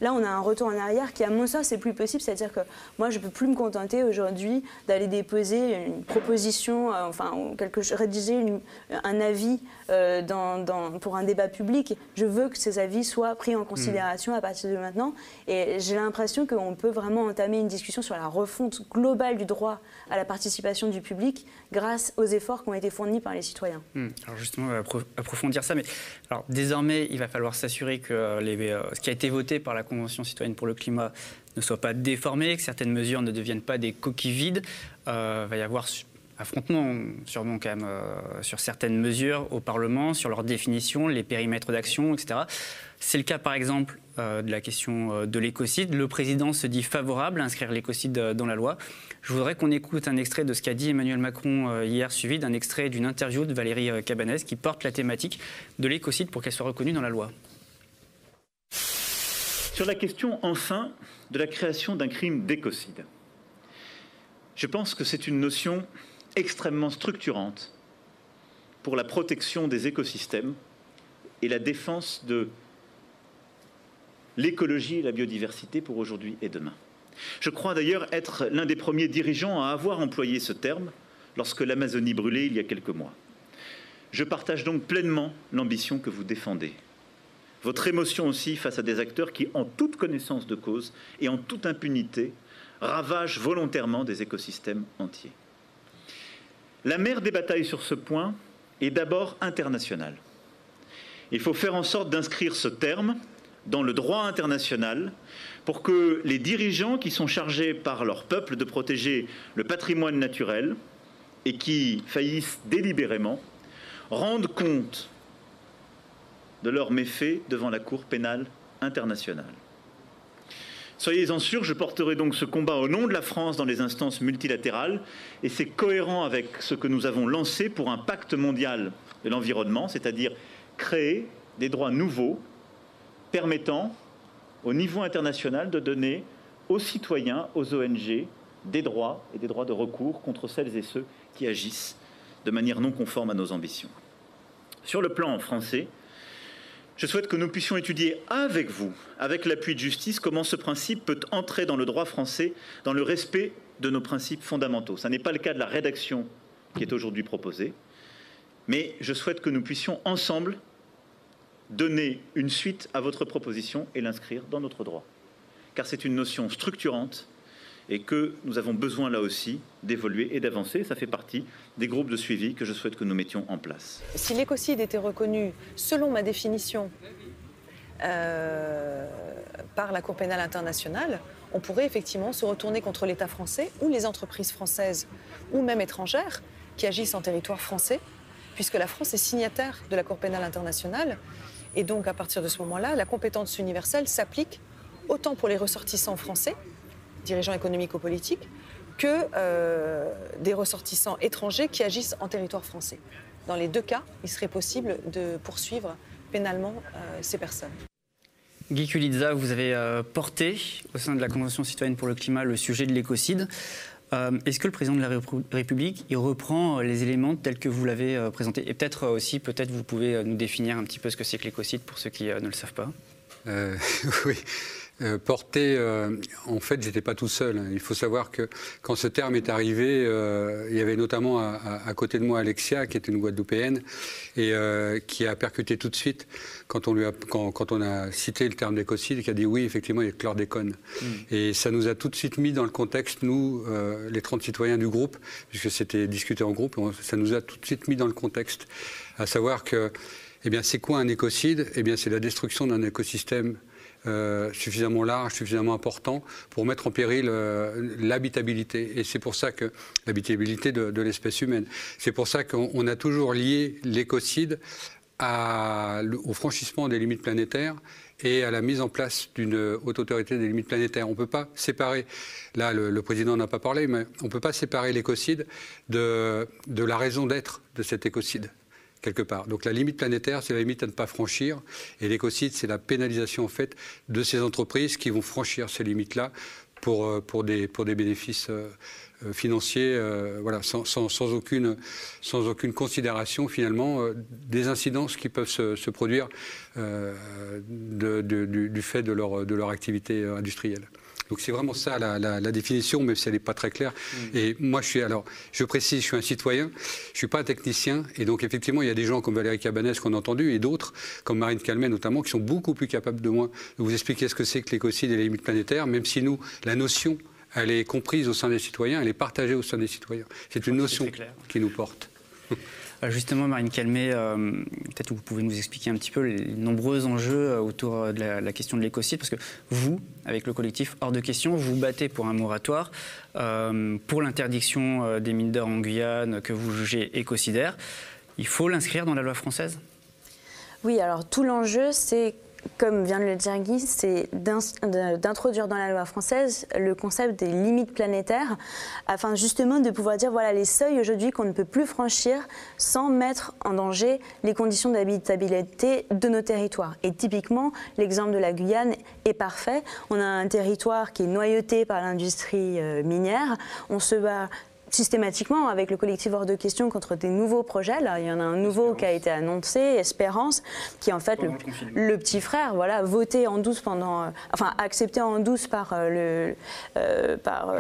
Là, on a un retour en arrière qui, à mon sens, c'est plus possible. C'est-à-dire que moi, je ne peux plus me contenter aujourd'hui d'aller déposer une proposition, euh, enfin, quelque, rédiger une- un avis euh, dans- dans- pour un débat public. Je veux que ces avis soient pris en considération à partir de maintenant. Et j'ai l'impression qu'on peut vraiment entamer une discussion sur la refonte globale du droit à la participation du public grâce aux efforts qui ont été fournis par les citoyens. Hmm. Alors justement, on va appro- approfondir ça, mais alors désormais, il va falloir s'assurer que euh, les, euh, ce qui a été voté par la Convention citoyenne pour le climat ne soit pas déformé, que certaines mesures ne deviennent pas des coquilles vides. Euh, Il va y avoir affrontement sûrement quand même euh, sur certaines mesures au Parlement, sur leur définition, les périmètres d'action, etc. C'est le cas par exemple euh, de la question euh, de l'écocide. Le président se dit favorable à inscrire l'écocide euh, dans la loi. Je voudrais qu'on écoute un extrait de ce qu'a dit Emmanuel Macron euh, hier, suivi d'un extrait d'une interview de Valérie euh, Cabanès qui porte la thématique de l'écocide pour qu'elle soit reconnue dans la loi. Sur la question, enfin, de la création d'un crime d'écocide. Je pense que c'est une notion extrêmement structurante pour la protection des écosystèmes et la défense de l'écologie et la biodiversité pour aujourd'hui et demain. Je crois d'ailleurs être l'un des premiers dirigeants à avoir employé ce terme lorsque l'Amazonie brûlait il y a quelques mois. Je partage donc pleinement l'ambition que vous défendez. Votre émotion aussi face à des acteurs qui, en toute connaissance de cause et en toute impunité, ravagent volontairement des écosystèmes entiers. La mère des batailles sur ce point est d'abord internationale. Il faut faire en sorte d'inscrire ce terme dans le droit international pour que les dirigeants qui sont chargés par leur peuple de protéger le patrimoine naturel et qui faillissent délibérément rendent compte de leurs méfaits devant la Cour pénale internationale. Soyez-en sûrs, je porterai donc ce combat au nom de la France dans les instances multilatérales et c'est cohérent avec ce que nous avons lancé pour un pacte mondial de l'environnement, c'est-à-dire créer des droits nouveaux permettant au niveau international de donner aux citoyens, aux ONG, des droits et des droits de recours contre celles et ceux qui agissent de manière non conforme à nos ambitions. Sur le plan français, je souhaite que nous puissions étudier avec vous, avec l'appui de justice, comment ce principe peut entrer dans le droit français dans le respect de nos principes fondamentaux. Ce n'est pas le cas de la rédaction qui est aujourd'hui proposée, mais je souhaite que nous puissions ensemble donner une suite à votre proposition et l'inscrire dans notre droit. Car c'est une notion structurante et que nous avons besoin là aussi d'évoluer et d'avancer. Ça fait partie des groupes de suivi que je souhaite que nous mettions en place. Si l'écocide était reconnu, selon ma définition, euh, par la Cour pénale internationale, on pourrait effectivement se retourner contre l'État français ou les entreprises françaises ou même étrangères qui agissent en territoire français, puisque la France est signataire de la Cour pénale internationale. Et donc, à partir de ce moment-là, la compétence universelle s'applique autant pour les ressortissants français dirigeants économiques ou politiques, que euh, des ressortissants étrangers qui agissent en territoire français. Dans les deux cas, il serait possible de poursuivre pénalement euh, ces personnes. Guy Kulitza, vous avez euh, porté au sein de la Convention citoyenne pour le climat le sujet de l'écocide. Est-ce que le président de la République il reprend les éléments tels que vous l'avez présenté Et peut-être aussi, peut-être vous pouvez nous définir un petit peu ce que c'est que l'écocide pour ceux qui ne le savent pas. oui. Euh, porté, euh, en fait, j'étais pas tout seul. Il faut savoir que quand ce terme est arrivé, euh, il y avait notamment à, côté de moi Alexia, qui est une Guadeloupéenne, et qui a percuté tout de suite quand on, lui a, quand, on a cité le terme d'écocide, qui a dit oui, effectivement, il y a chlordécone. Mm. Et ça nous a tout de suite mis dans le contexte, nous, les 30 citoyens du groupe, puisque c'était discuté en groupe, ça nous a tout de suite mis dans le contexte, à savoir que, eh bien, c'est quoi un écocide? Eh bien, c'est la destruction d'un écosystème euh, suffisamment large, suffisamment important pour mettre en péril euh, l'habitabilité. Et c'est pour ça que l'habitabilité de, l'espèce humaine. C'est pour ça qu'on a toujours lié l'écocide au franchissement des limites planétaires et à la mise en place d'une haute autorité des limites planétaires. On ne peut pas séparer, là le, président n'a pas parlé, mais on ne peut pas séparer l'écocide de la raison d'être de cet écocide Donc la limite planétaire, c'est la limite à ne pas franchir. Et l'écocide, c'est la pénalisation en de ces entreprises qui vont franchir ces limites-là pour, euh, pour, des, bénéfices euh, euh, financiers, sans, aucune, considération finalement des incidences qui peuvent se, produire du, fait de leur activité industrielle. Donc c'est vraiment ça la, définition, même si elle n'est pas très claire. Mm. Et moi, je suis alors, je précise, je suis un citoyen, je suis pas un technicien, et donc effectivement, il y a des gens comme Valérie Cabanès qu'on a entendu, et d'autres comme Marine Calmet notamment, qui sont beaucoup plus capables de moi de vous expliquer ce que c'est que l'écocide et les limites planétaires, même si nous, la notion, elle est comprise au sein des citoyens, elle est partagée au sein des citoyens. C'est une notion qui nous porte. Euh, justement, Marine Calmet, euh, peut-être vous pouvez nous expliquer un petit peu les nombreux enjeux euh, autour de la, question de l'écocide, parce que vous, avec le collectif Hors de question, vous battez pour un moratoire, pour l'interdiction des mines d'or en Guyane que vous jugez écocidaire. Il faut l'inscrire dans la loi française? Oui, alors tout l'enjeu, c'est comme vient de le dire Guy, c'est d'introduire dans la loi française le concept des limites planétaires, afin justement de pouvoir dire voilà les seuils aujourd'hui qu'on ne peut plus franchir sans mettre en danger les conditions d'habitabilité de nos territoires. Et typiquement, l'exemple de la Guyane est parfait. On a un territoire qui est noyauté par l'industrie euh, minière. On se bat systématiquement avec le collectif hors de question contre des nouveaux projets. Là, il y en a un nouveau qui a été annoncé, Espérance, qui est en fait le, petit frère, voilà, voté en douce pendant, euh, enfin accepté en douce par, euh, le, euh, par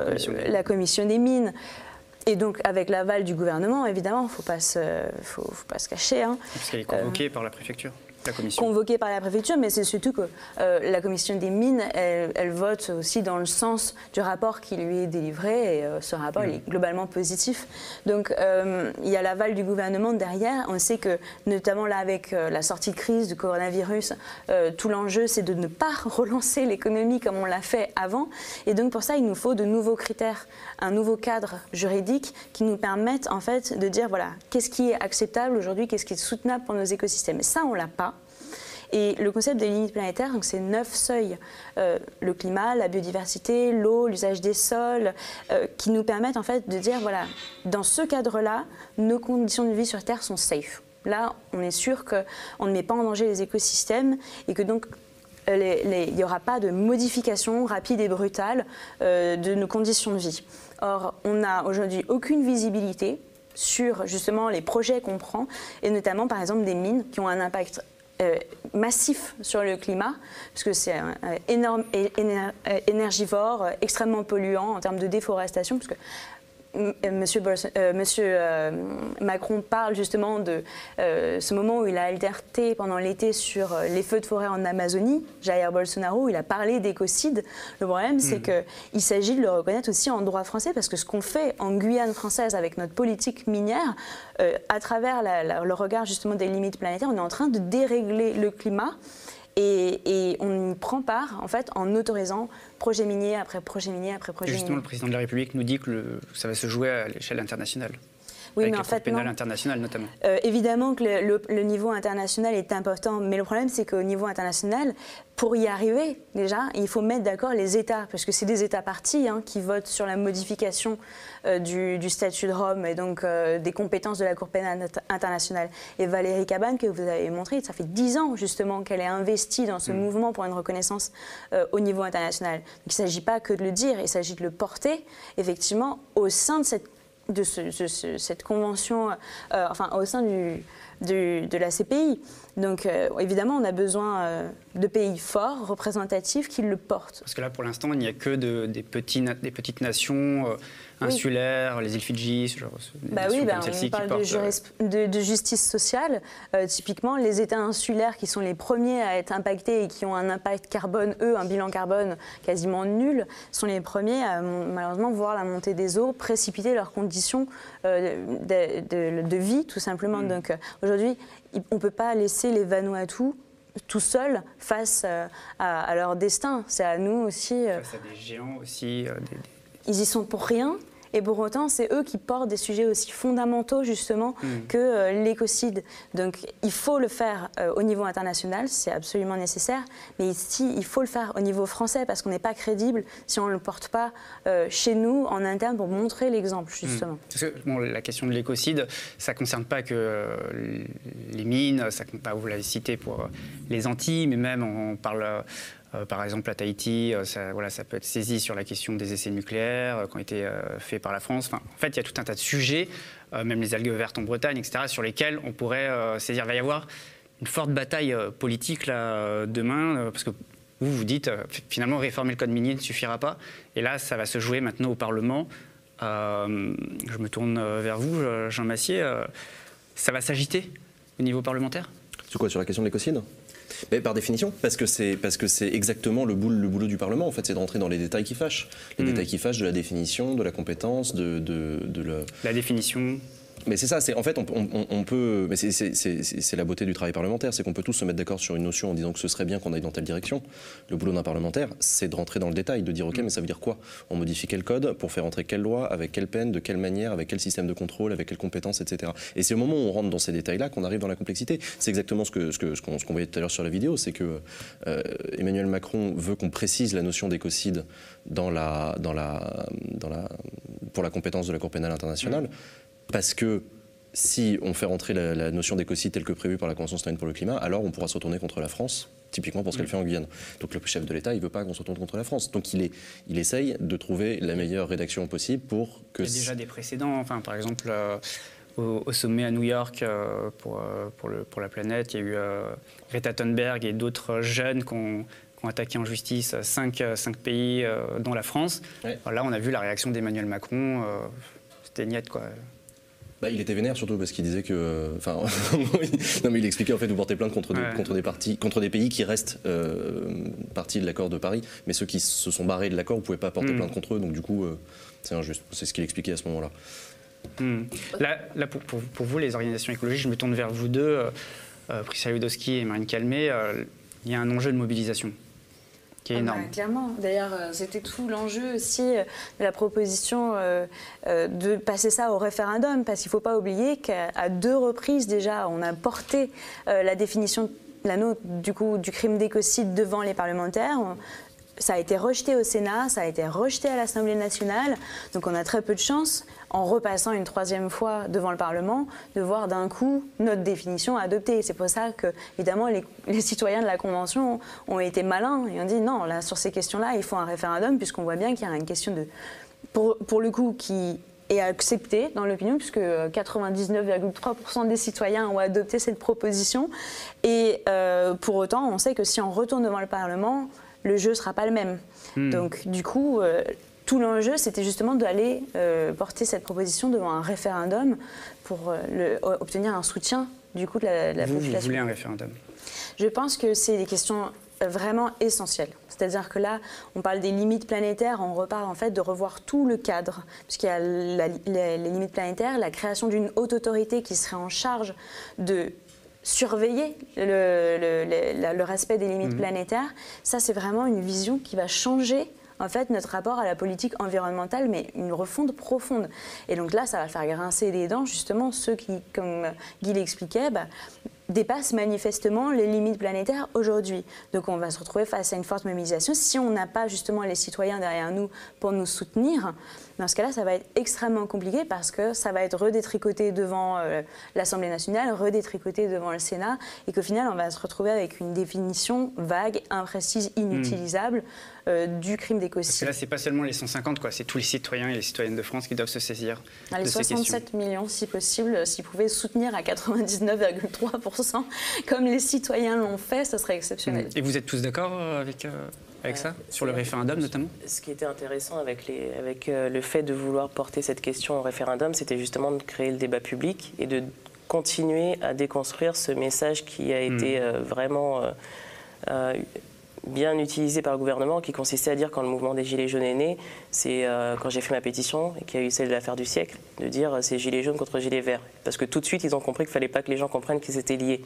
la, commission des mines. Et donc, avec l'aval du gouvernement, évidemment, il ne faut, pas se, faut, pas se cacher. Hein. Puisqu'elle est convoquée par la préfecture convoquée par la préfecture, mais c'est surtout que euh, la commission des mines, elle, vote aussi dans le sens du rapport qui lui est délivré, et euh, ce rapport est globalement positif. Donc euh, il y a l'aval du gouvernement derrière. On sait que, notamment là avec la sortie de crise du coronavirus, tout l'enjeu c'est de ne pas relancer l'économie comme on l'a fait avant. Et donc pour ça, il nous faut de nouveaux critères, un nouveau cadre juridique qui nous permette en fait de dire voilà, qu'est-ce qui est acceptable aujourd'hui, qu'est-ce qui est soutenable pour nos écosystèmes. Ça, on l'a pas. Et le concept des limites planétaires, c'est neuf seuils euh, le climat, la biodiversité, l'eau, l'usage des sols, euh, qui nous permettent en fait de dire voilà, dans ce cadre-là, nos conditions de vie sur Terre sont safe. Là, on est sûr qu'on ne met pas en danger les écosystèmes et que donc il n'y aura pas de modification rapide et brutale de nos conditions de vie. Or, on n'a aujourd'hui aucune visibilité sur justement les projets qu'on prend, et notamment par exemple des mines qui ont un impact euh, massif sur le climat, puisque c'est énorme, énergivore, extrêmement polluant en termes de déforestation, puisque Monsieur, euh, Monsieur euh, Macron parle justement de euh, ce moment où il a alerté pendant l'été sur les feux de forêt en Amazonie. Jair Bolsonaro, il a parlé d'écocide. Le problème, c'est hmm. qu'il s'agit de le reconnaître aussi en droit français, parce que ce qu'on fait en Guyane française avec notre politique minière, à travers le regard justement des limites planétaires, on est en train de dérégler le climat. Et, on y prend part, en fait, en autorisant projet minier après projet minier après projet minier. Justement, le président de la République nous dit que ça va se jouer à l'échelle internationale. Oui, mais en fait, pénal international notamment. Euh, évidemment que le, niveau international est important, mais le problème c'est qu'au niveau international, pour y arriver, déjà, il faut mettre d'accord les États, parce que c'est des États partis hein, qui votent sur la modification euh, du, statut de Rome et donc euh, des compétences de la Cour pénale internationale. Et Valérie Cabane, que vous avez montré, ça fait dix ans justement qu'elle est investie dans ce mm. mouvement pour une reconnaissance au niveau international. Donc il ne s'agit pas que de le dire, il s'agit de le porter effectivement au sein de cette de, cette convention, euh, enfin au sein du, de la CPI. Donc euh, évidemment, on a besoin euh, de pays forts, représentatifs, qui le portent. Parce que là, pour l'instant, il n'y a que de, des, petits, des petites nations insulaires, les îles Fidji, ce genre de bah oui, bah, on parle de, de, justice sociale. typiquement, les États insulaires qui sont les premiers à être impactés et qui ont un impact carbone, eux, un bilan carbone quasiment nul, sont les premiers à malheureusement voir la montée des eaux précipiter leurs conditions de, vie, tout simplement. Mm. Donc aujourd'hui, on ne peut pas laisser les Vanuatu tout seuls face euh, à, leur destin. C'est à nous aussi. Euh, face à des géants aussi. Euh, Ils y sont pour rien. Et pour autant, c'est eux qui portent des sujets aussi fondamentaux, justement, mm. que euh, l'écocide. Donc, il faut le faire euh, au niveau international, c'est absolument nécessaire. Mais ici, il faut le faire au niveau français, parce qu'on n'est pas crédible si on ne le porte pas euh, chez nous, en interne, pour montrer l'exemple, mm. justement. la question de l'écocide, ça ne concerne pas que les mines, ça, bah, vous l'avez cité pour les Antilles, mais même on parle par exemple, à Tahiti, euh, ça, voilà, ça peut être saisi sur la question des essais nucléaires euh, qui ont été faits par la France. Enfin, en fait, il y a tout un tas de sujets, même les algues vertes en Bretagne, etc., sur lesquels on pourrait saisir. Il va y avoir une forte bataille politique là, demain, parce que vous vous dites, finalement, réformer le code minier ne suffira pas. Et là, ça va se jouer maintenant au Parlement. je me tourne vers vous, Jean Massier. ça va s'agiter au niveau parlementaire? Sur quoi? Sur la question de l'écocide? Mais par définition, parce que c'est parce que c'est exactement le boulot, le boulot du Parlement. En fait, c'est de rentrer dans les détails qui fâchent, les hmm. détails qui fâchent de la définition, de la compétence, de de, de la définition mais c'est ça, c'est en fait on, peut, mais c'est la beauté du travail parlementaire, c'est qu'on peut tous se mettre d'accord sur une notion en disant que ce serait bien qu'on aille dans telle direction. Le boulot d'un parlementaire, c'est de rentrer dans le détail, de dire ok, mais ça veut dire quoi? On modifie quel code pour faire entrer quelle loi, avec quelle peine, de quelle manière, avec quel système de contrôle, avec quelles compétences, etc. Et c'est au moment où on rentre dans ces détails-là qu'on arrive dans la complexité. C'est exactement ce que ce que ce qu'on voyait tout à l'heure sur la vidéo, c'est que euh, Emmanuel Macron veut qu'on précise la notion d'écocide dans la dans la dans la pour la compétence de la Cour pénale internationale parce que si on fait rentrer la, notion d'écocide telle que prévue par la Convention citoyenne pour le climat, alors on pourra se retourner contre la France, typiquement pour ce qu'elle mm. fait en Guyane. Donc le chef de l'État, il ne veut pas qu'on se retourne contre la France. Donc il, est, il essaye de trouver la meilleure rédaction possible pour que... Il y a déjà des précédents, enfin, par exemple... Euh, au, sommet à New York euh, pour, euh, pour, le, pour, la planète, il y a eu Greta Thunberg et d'autres jeunes qui ont, attaqué en justice cinq, cinq pays, dont la France. Là, on a vu la réaction d'Emmanuel Macron. C'était niette, quoi. Bah, il était vénère surtout parce qu'il disait que. Enfin, non, mais il expliquait en fait vous portez plainte contre, des, contre, des partis, contre des pays qui restent euh, partis de l'accord de Paris, mais ceux qui se sont barrés de l'accord, vous ne pouvez pas porter hmm. plainte contre eux, donc du coup, euh, c'est injuste. C'est ce qu'il expliquait à ce moment-là. Hmm. Là, là pour, pour, vous, les organisations écologiques, je me tourne vers vous deux, euh, euh Ludowski et Marine Calmé. il y a un enjeu de mobilisation qui est ah bah, clairement. D'ailleurs, euh, c'était tout l'enjeu aussi euh, de la proposition euh, de passer ça au référendum, parce qu'il ne faut pas oublier qu'à deux reprises déjà, on a porté la définition du coup du crime d'écocide devant les parlementaires. Ça a été rejeté au Sénat, ça a été rejeté à l'Assemblée nationale. Donc on a très peu de chance, en repassant une troisième fois devant le Parlement, de voir d'un coup notre définition adoptée. C'est pour ça que, évidemment, les, citoyens de la Convention ont été malins et ont dit non, là, sur ces questions-là, il faut un référendum, puisqu'on voit bien qu'il y a une question de. Pour, le coup, qui est acceptée dans l'opinion, puisque 99,3% des citoyens ont adopté cette proposition. Et euh, pour autant, on sait que si on retourne devant le Parlement, le jeu ne sera pas le même. Hmm. Donc, du coup, euh, tout l'enjeu, c'était justement d'aller euh, porter cette proposition devant un référendum pour euh, le, obtenir un soutien du coup de la, de la vous, population. Vous voulez un référendum? Je pense que c'est des questions vraiment essentielles. C'est-à-dire que là, on parle des limites planétaires, on repart en fait de revoir tout le cadre, puisqu'il y a la, les, les limites planétaires, la création d'une haute autorité qui serait en charge de surveiller le, le, le, respect des limites mmh. planétaires, ça c'est vraiment une vision qui va changer en fait notre rapport à la politique environnementale, mais une refonte profonde. Et donc là, ça va faire grincer des dents justement ceux qui, comme Guy l'expliquait, bah, dépassent manifestement les limites planétaires aujourd'hui. Donc on va se retrouver face à une forte mobilisation. Si on n'a pas justement les citoyens derrière nous pour nous soutenir, dans ce cas-là, ça va être extrêmement compliqué parce que ça va être redétricoté devant euh, l'Assemblée nationale, redétricoté devant le Sénat, et qu'au final, on va se retrouver avec une définition vague, imprécise, inutilisable. Mmh. Euh, du crime d'écocide. Là, c'est pas seulement les 150, quoi. C'est tous les citoyens et les citoyennes de France qui doivent se saisir. Les de 67 millions, si possible, s'ils pouvaient soutenir à 99,3%, comme les citoyens l'ont fait, ce serait exceptionnel. Et vous êtes tous d'accord avec euh, avec ça, sur le référendum notamment Ce qui était intéressant avec, les, avec euh, le fait de vouloir porter cette question au référendum, c'était justement de créer le débat public et de continuer à déconstruire ce message qui a été euh, vraiment euh, euh, bien utilisé par le gouvernement, qui consistait à dire quand le mouvement des Gilets jaunes est né, c'est euh, quand j'ai fait ma pétition et qu'il y a eu celle de l'affaire du siècle, de dire c'est Gilets jaunes contre Gilets verts. Parce que tout de suite, ils ont compris qu'il ne fallait pas que les gens comprennent qu'ils étaient liés.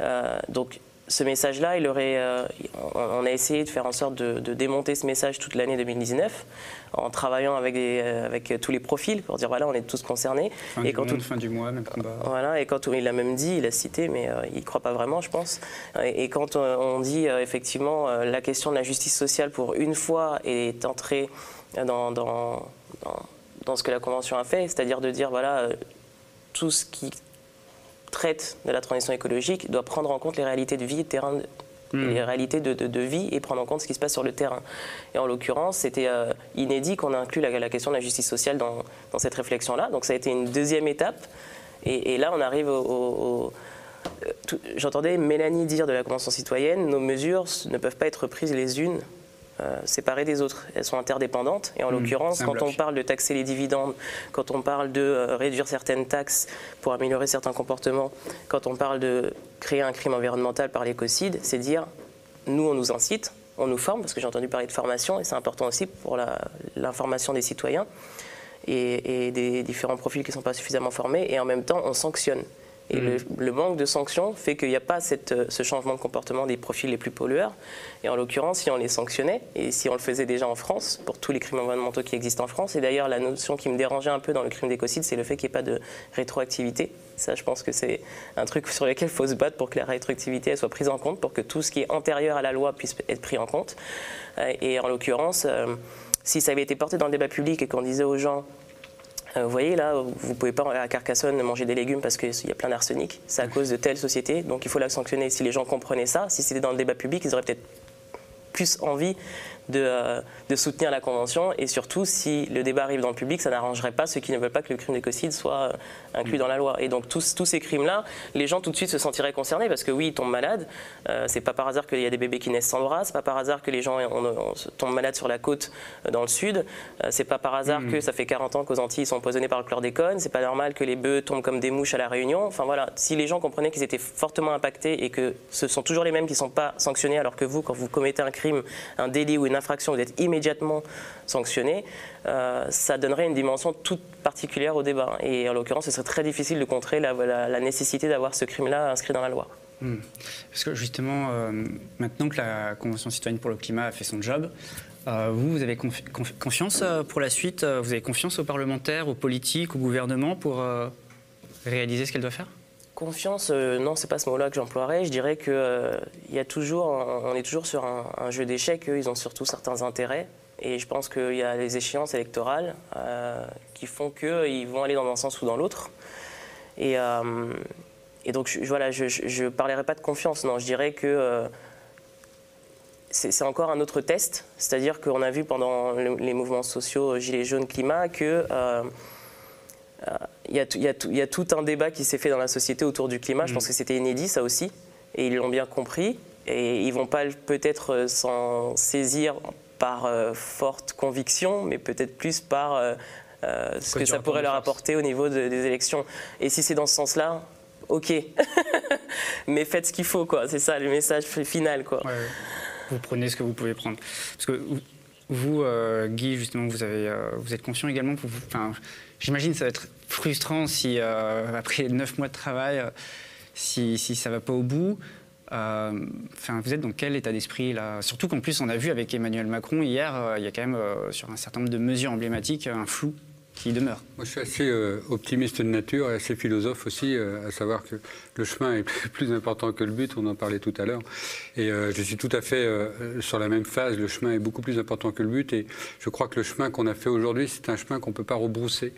Euh, donc ce message-là, il aurait, euh, on a essayé de faire en sorte de, de démonter ce message toute l'année 2019 en travaillant avec, des, euh, avec tous les profils pour dire voilà, on est tous concernés. Fin et du quand monde, tout, fin du mois, même combat. Voilà, et quand il l'a même dit, il a cité, mais euh, il ne croit pas vraiment, je pense. Et, et quand on, on dit euh, effectivement la question de la justice sociale pour une fois est entrée dans, dans, dans, dans ce que la Convention a fait, c'est-à-dire de dire voilà, tout ce qui traite de la transition écologique doit prendre en compte les réalités de vie et de terrain Hmm. les réalités de, de, de, vie et prendre en compte ce qui se passe sur le terrain. Et en l'occurrence, c'était euh, inédit qu'on inclut la, la, question de la justice sociale dans, dans cette réflexion-là. Donc ça a été une deuxième étape. Et, et là, on arrive au... au, au J'entendais Mélanie dire de la Convention citoyenne, nos mesures ne peuvent pas être prises les unes euh, séparées des autres. Elles sont interdépendantes. Et en mmh, l'occurrence, quand bloc. on parle de taxer les dividendes, quand on parle de euh, réduire certaines taxes pour améliorer certains comportements, quand on parle de créer un crime environnemental par l'écocide, c'est dire, nous, on nous incite, on nous forme, parce que j'ai entendu parler de formation, et c'est important aussi pour l'information des citoyens et, et, des différents profils qui ne sont pas suffisamment formés, et en même temps, on sanctionne. Et mmh. le, le, manque de sanctions fait qu'il n'y a pas cette, ce changement de comportement des profils les plus pollueurs. Et en l'occurrence, si on les sanctionnait, et si on le faisait déjà en France, pour tous les crimes environnementaux qui existent en France, et d'ailleurs la notion qui me dérangeait un peu dans le crime d'écocide, c'est le fait qu'il n'y ait pas de rétroactivité. Ça, je pense que c'est un truc sur lequel il faut se battre pour que la rétroactivité elle soit prise en compte, pour que tout ce qui est antérieur à la loi puisse être pris en compte. Et en l'occurrence, euh, si ça avait été porté dans le débat public et qu'on disait aux gens euh, vous voyez là, vous ne pouvez pas à Carcassonne manger des légumes parce qu'il y a plein d'arsenic. C'est à cause de telle société, donc il faut la sanctionner. Si les gens comprenaient ça, si c'était dans le débat public, ils auraient peut-être plus envie de, euh, de, soutenir la Convention. Et surtout, si le débat arrive dans le public, ça n'arrangerait pas ceux qui ne veulent pas que le crime d'écocide soit euh, inclus dans la loi. Et donc, tous, tous ces crimes-là, les gens tout de suite se sentiraient concernés parce que oui, ils tombent malades. Euh, c'est pas par hasard qu'il y a des bébés qui naissent sans bras. C'est pas par hasard que les gens on, on, tombent malades sur la côte euh, dans le sud. Euh, c'est pas par hasard mmh. que ça fait 40 ans qu'aux Antilles, ils sont empoisonnés par le chlordécone. C'est pas normal que les bœufs tombent comme des mouches à la Réunion. Enfin voilà, si les gens comprenaient qu'ils étaient fortement impactés et que ce sont toujours les mêmes qui ne sont pas sanctionnés, alors que vous, quand vous commettez un crime, un délit ou une vous êtes immédiatement sanctionné, euh, ça donnerait une dimension toute particulière au débat. Et en l'occurrence, ce serait très difficile de contrer la, nécessité d'avoir ce crime-là inscrit dans la loi. Mmh. Parce que justement, euh, maintenant que la Convention citoyenne pour le climat a fait son job, euh, vous, vous avez confi confi confiance pour la suite Vous avez confiance aux parlementaires, aux politiques, au gouvernement pour réaliser ce qu'elle doit faire? Confiance, euh, non, c'est pas ce mot-là que j'emploierais. Je dirais que euh, y a toujours, on est toujours sur un, jeu d'échecs. Eux, ils ont surtout certains intérêts. Et je pense qu'il y a les échéances électorales euh, qui font qu'ils vont aller dans un sens ou dans l'autre. Et, euh, donc, je, voilà, je ne parlerai pas de confiance, non. Je dirais que euh, c'est encore un autre test. C'est-à-dire qu'on a vu pendant le- les mouvements sociaux Gilets jaunes, climat, que. Il y, a y a tout- il y a tout un débat qui s'est fait dans la société autour du climat. Je pense que c'était inédit, ça aussi. Et ils l'ont bien compris. Et ils vont pas peut-être euh, s'en saisir par euh, forte conviction, mais peut-être plus par euh, ce que ça pourrait leur apporter au niveau de- des élections. Et si c'est dans ce sens-là, ok. mais faites ce qu'il faut, quoi. C'est ça le message final, quoi. Vous prenez ce que vous pouvez prendre. Parce que vous, euh, Guy, justement, euh, vous êtes conscient également. Enfin, J'imagine que ça va être frustrant si, euh, après neuf mois de travail, si, ça ne va pas au bout. Vous êtes dans quel état d'esprit là? Surtout qu'en plus, on a vu avec Emmanuel Macron hier, il y a quand même sur un certain nombre de mesures emblématiques un flou Moi, je suis assez euh, optimiste de nature et assez philosophe aussi, euh, à savoir que le chemin est plus, important que le but, on en parlait tout à l'heure. Et euh, je suis tout à fait sur la même phase, le chemin est beaucoup plus important que le but. Et je crois que le chemin qu'on a fait aujourd'hui, c'est un chemin qu'on ne peut pas rebrousser.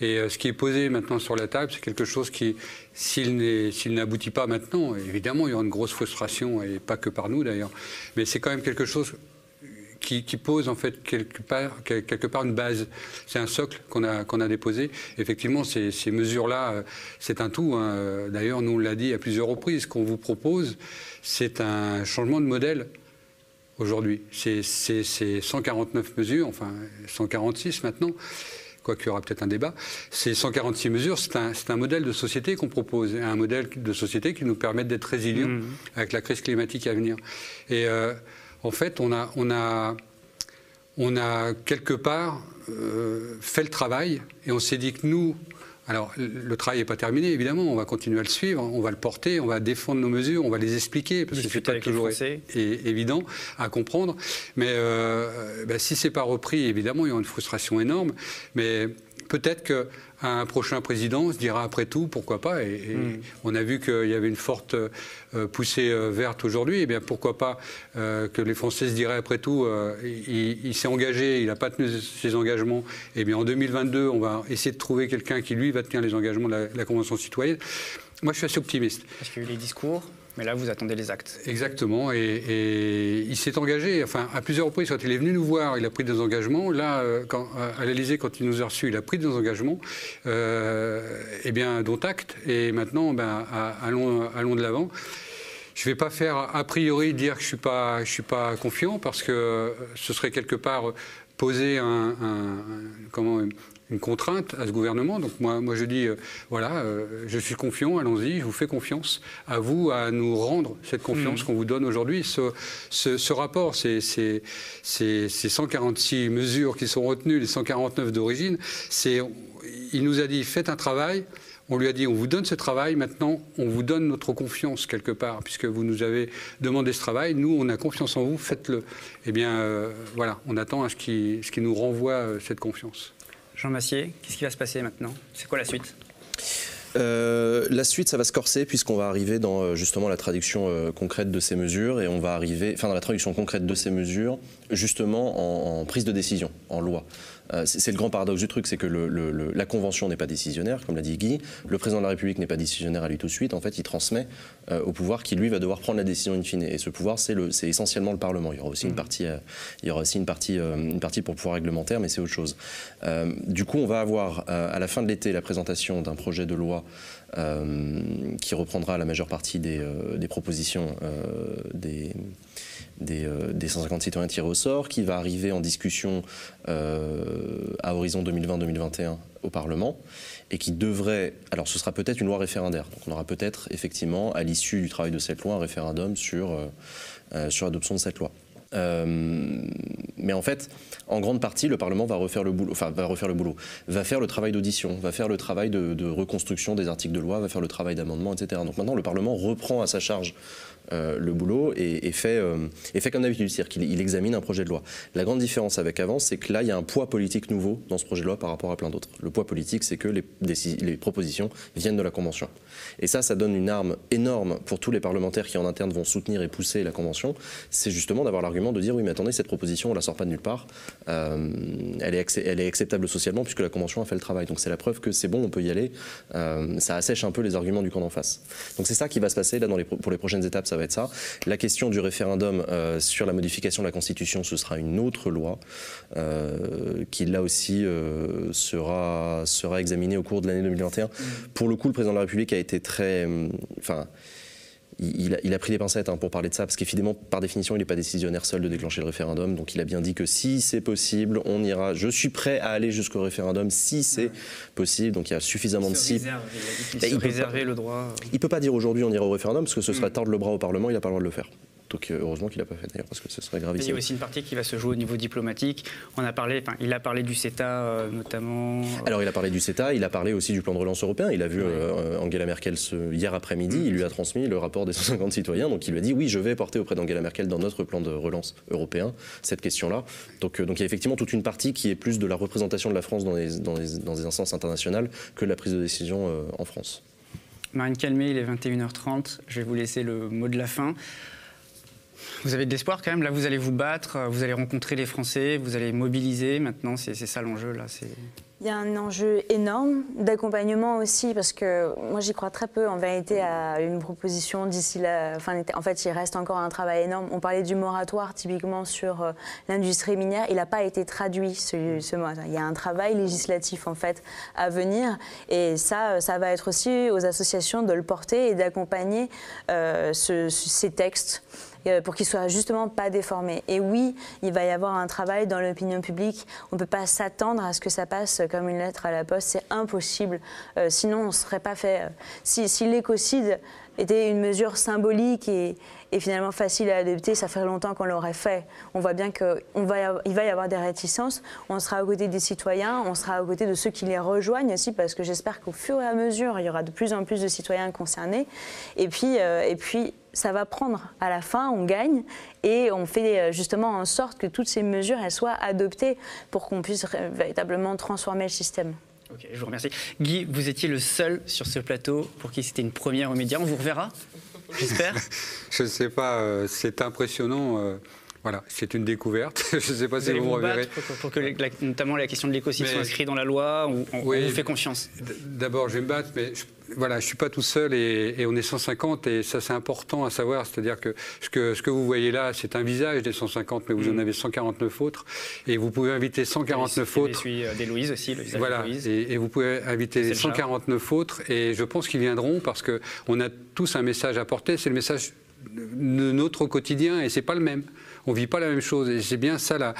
Et ce qui est posé maintenant sur la table, c'est quelque chose qui, s'il n'aboutit pas maintenant, évidemment, il y aura une grosse frustration, et pas que par nous d'ailleurs, mais c'est quand même quelque chose qui, qui pose en fait quelque part, quel- quelque part une base. C'est un socle qu'on a, qu'on a déposé. Effectivement, ces, ces mesures-là, euh, c'est un tout. hein. D'ailleurs, nous on l'a dit à plusieurs reprises. Ce qu'on vous propose, c'est un changement de modèle aujourd'hui. C'est c'est- c'est 149 mesures, enfin 146 maintenant. Quoiqu'il y aura peut-être un débat. Ces 146 mesures, c'est un, modèle de société qu'on propose, un modèle de société qui nous permet d'être résilients Mhm. avec la crise climatique à venir. Et euh, en fait, on a, on a, on a quelque part euh, fait le travail et on s'est dit que nous, alors le travail n'est pas terminé évidemment, on va continuer à le suivre, on va le porter, on va défendre nos mesures, on va les expliquer parce que c'est Discuter pas toujours évident à comprendre. Mais euh, ben, si c'est pas repris, évidemment, il y aura une frustration énorme. Mais peut-être qu'un prochain président se dira après tout, pourquoi pas. Et, et Mm. on a vu qu'il y avait une forte euh, poussée euh, verte aujourd'hui. Et bien pourquoi pas euh, que les Français se diraient après tout, il, il s'est engagé, il n'a pas tenu ses engagements. Et bien en 2022, on va essayer de trouver quelqu'un qui lui va tenir les engagements de la, Convention citoyenne. Moi, je suis assez optimiste. Parce qu'il y a eu les discours, mais là, vous attendez les actes. Exactement, et, il s'est engagé, enfin à plusieurs reprises, quand il est venu nous voir, il a pris des engagements. Là, euh, quand, à l'Élysée, quand il nous a reçus, il a pris des engagements, euh, eh bien, dont acte. Et maintenant, ben, allons, allons de l'avant. Je ne vais pas faire a priori dire que je ne suis, pas- confiant, parce que ce serait quelque part poser un- comment, une contrainte à ce gouvernement. Donc moi, moi je dis, euh, voilà, euh, je suis confiant, allons-y, je vous fais confiance. À vous à nous rendre cette confiance Mhm. qu'on vous donne aujourd'hui. Ce, ce- ce rapport, ces, ces, ces- ces 146 mesures qui sont retenues, les 149 d'origine, c'est, il nous a dit, faites un travail. On lui a dit, on vous donne ce travail, maintenant, on vous donne notre confiance quelque part, puisque vous nous avez demandé ce travail. Nous, on a confiance en vous, faites-le. Eh bien, euh, voilà, on attend à ce qui, ce qui nous renvoie euh, cette confiance. Jean Massier, qu'est-ce qui va se passer maintenant? C'est quoi la suite? Euh, la suite, ça va se corser puisqu'on va arriver dans euh, justement la traduction euh, concrète de ces mesures et on va arriver, enfin dans la traduction concrète de ces mesures, justement en, en prise de décision, en loi. Euh, c'est le grand paradoxe du truc, c'est que le- le- le- la Convention n'est pas décisionnaire, comme l'a dit Guy, le président de la République n'est pas décisionnaire à lui tout de suite, en fait il transmet euh, au pouvoir qui lui va devoir prendre la décision in fine. Et ce pouvoir, c'est le- c'est essentiellement le Parlement. Il y aura aussi une partie, euh, il y aura aussi une partie, une partie pour pouvoir réglementaire, mais c'est autre chose. Du coup, on va avoir à la fin de l'été la présentation d'un projet de loi qui reprendra la majeure partie des, des propositions des, des, euh, des 150 citoyens tirés au sort, qui va arriver en discussion euh, à horizon 2020-2021 au Parlement, et qui devrait, alors ce sera peut-être une loi référendaire, donc on aura peut-être effectivement à l'issue du travail de cette loi un référendum sur, euh, euh, sur l'adoption de cette loi. mais en fait, en grande partie, le Parlement va refaire le boulot, enfin va refaire le boulot, va faire le travail d'audition, va faire le travail de, de, reconstruction des articles de loi, va faire le travail d'amendement, etc. Donc maintenant, le Parlement reprend à sa charge euh, le boulot et, fait, euh, et fait comme d'habitude, c'est-à-dire qu'il examine un projet de loi. La grande différence avec avant, c'est que là, il y a un poids politique nouveau dans ce projet de loi par rapport à plein d'autres. Le poids politique, c'est que les, propositions viennent de la Convention. Et ça, ça donne une arme énorme pour tous les parlementaires qui en interne vont soutenir et pousser la Convention. C'est justement d'avoir l'argument de dire oui, mais attendez, cette proposition, on la sort pas de nulle part. Euh, elle, est acceptable socialement puisque la Convention a fait le travail. Donc c'est la preuve que c'est bon, on peut y aller. ça assèche un peu les arguments du camp d'en face. Donc c'est ça qui va se passer là pour les prochaines étapes, ça va être ça. La question du référendum euh, sur la modification de la Constitution, ce sera une autre loi euh, qui là aussi euh, sera, sera examinée au cours de l'année 2021. Pour le coup, le président de la République a été très... Enfin, il, a, pris des pincettes hein, pour parler de ça, parce qu'évidemment, par définition, il n'est pas décisionnaire seul de déclencher le référendum. Donc il a bien dit que si c'est possible, on ira. Je suis prêt à aller jusqu'au référendum si c'est possible. Donc il y a suffisamment de cibles. Il, peut réserver le droit. Il ne peut pas dire aujourd'hui on ira au référendum, parce que ce serait mm. tordre le bras au Parlement, il n'a pas le droit de le faire. Donc euh, heureusement qu'il n'a pas fait d'ailleurs, parce que ce serait gravissime. Il y a aussi une partie qui va se jouer au niveau diplomatique. On a parlé, enfin, il a parlé du CETA euh, notamment. Euh. Alors il a parlé du CETA, il a parlé aussi du plan de relance européen. Il a vu Angela Merkel ce, hier après-midi, mm. il lui a transmis le rapport des 150 citoyens, donc il lui a dit oui, je vais porter auprès d'Angela Merkel dans notre plan de relance européen cette question-là. Donc, donc il y a effectivement toute une partie qui est plus de la représentation de la France dans les, dans les, dans les instances internationales que de la prise de décision en France. Marine Calmé, il est 21h30. Je vais vous laisser le mot de la fin. Vous avez de l'espoir quand même. Là, vous allez vous battre, vous allez rencontrer les Français, vous allez mobiliser. Maintenant, c'est ça l'enjeu. Là, il y a un enjeu énorme d'accompagnement aussi, parce que moi j'y crois très peu en vérité à une proposition d'ici la. En fait, il reste encore un travail énorme. On parlait du moratoire typiquement sur euh, l'industrie minière. Il n'a pas été traduit ce, ce moratoire. Il y a un travail législatif en fait à venir, et ça, ça va être aussi aux associations de le porter et d'accompagner euh, ces textes. Euh, pour qu'ils soient justement pas déformés. Et oui, il va y avoir un travail dans l'opinion publique. On ne peut pas s'attendre à ce que ça passe comme une lettre à la poste. C'est impossible. Euh, sinon, on ne serait pas fait. Euh, si, l'écocide était une mesure symbolique et, finalement facile à adopter, ça fait longtemps qu'on l'aurait fait. On voit bien qu'il va, va y avoir des réticences. On sera à côté des citoyens, on sera à côté de ceux qui les rejoignent aussi, parce que j'espère qu'au fur et à mesure, il y aura de plus en plus de citoyens concernés. Et puis, et puis ça va prendre. À la fin, on gagne et on fait euh, justement en sorte que toutes ces mesures elles soient adoptées pour qu'on puisse véritablement transformer le système. Ok, je vous remercie. Guy, vous étiez le seul sur ce plateau pour qui c'était une première aux médias. On vous reverra, j'espère Je ne sais pas, euh, c'est impressionnant. Euh, voilà, c'est une découverte. Je ne sais pas si vous, me reverrez. Pour, que, notamment la question de l'écosystème soit inscrite dans la loi, on, on, vous fait confiance. D'abord, je vais me battre, mais voilà, je ne suis pas tout seul et, on est 150 et ça c'est important à savoir, c'est-à-dire que ce, que ce que vous voyez là, c'est un visage des 150, mais vous en mm. avez 149 autres et vous pouvez inviter 149 autres. Je suis des Louise aussi, le visage voilà, de Louise. Et, et, vous pouvez inviter 149 autres et je pense qu'ils viendront parce qu'on a tous un message à porter, c'est le message de notre quotidien et c'est pas le même on vit pas la même chose. Et c'est bien ça la,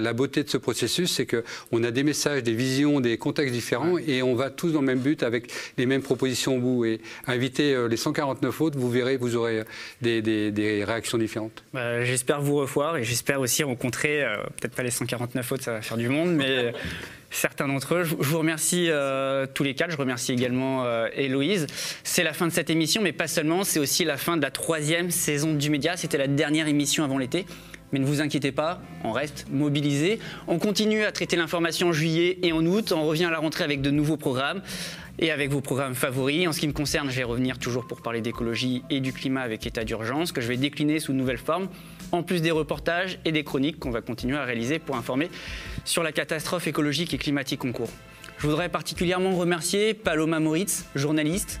la, beauté de ce processus, c'est qu'on a des messages, des visions, des contextes différents et on va tous dans le même but avec les mêmes propositions au bout. Et inviter euh, les 149 autres, vous verrez, vous aurez des, des, réactions différentes. Bah, j'espère vous revoir et j'espère aussi rencontrer, euh, peut-être pas les 149 autres, ça va faire du monde, mais certains d'entre eux. Je vous remercie euh, tous les quatre. Je remercie également Héloïse. C'est la fin de cette émission, mais pas seulement. C'est aussi la fin de la troisième saison du Média. C'était la dernière émission avant l'été. Mais ne vous inquiétez pas, on reste mobilisé. On continue à traiter l'information en juillet et en août. On revient à la rentrée avec de nouveaux programmes et avec vos programmes favoris. En ce qui me concerne, je vais revenir toujours pour parler d'écologie et du climat avec état d'urgence, que je vais décliner sous de nouvelles formes, en plus des reportages et des chroniques qu'on va continuer à réaliser pour informer sur la catastrophe écologique et climatique en cours. Je voudrais particulièrement remercier Paloma Moritz, journaliste,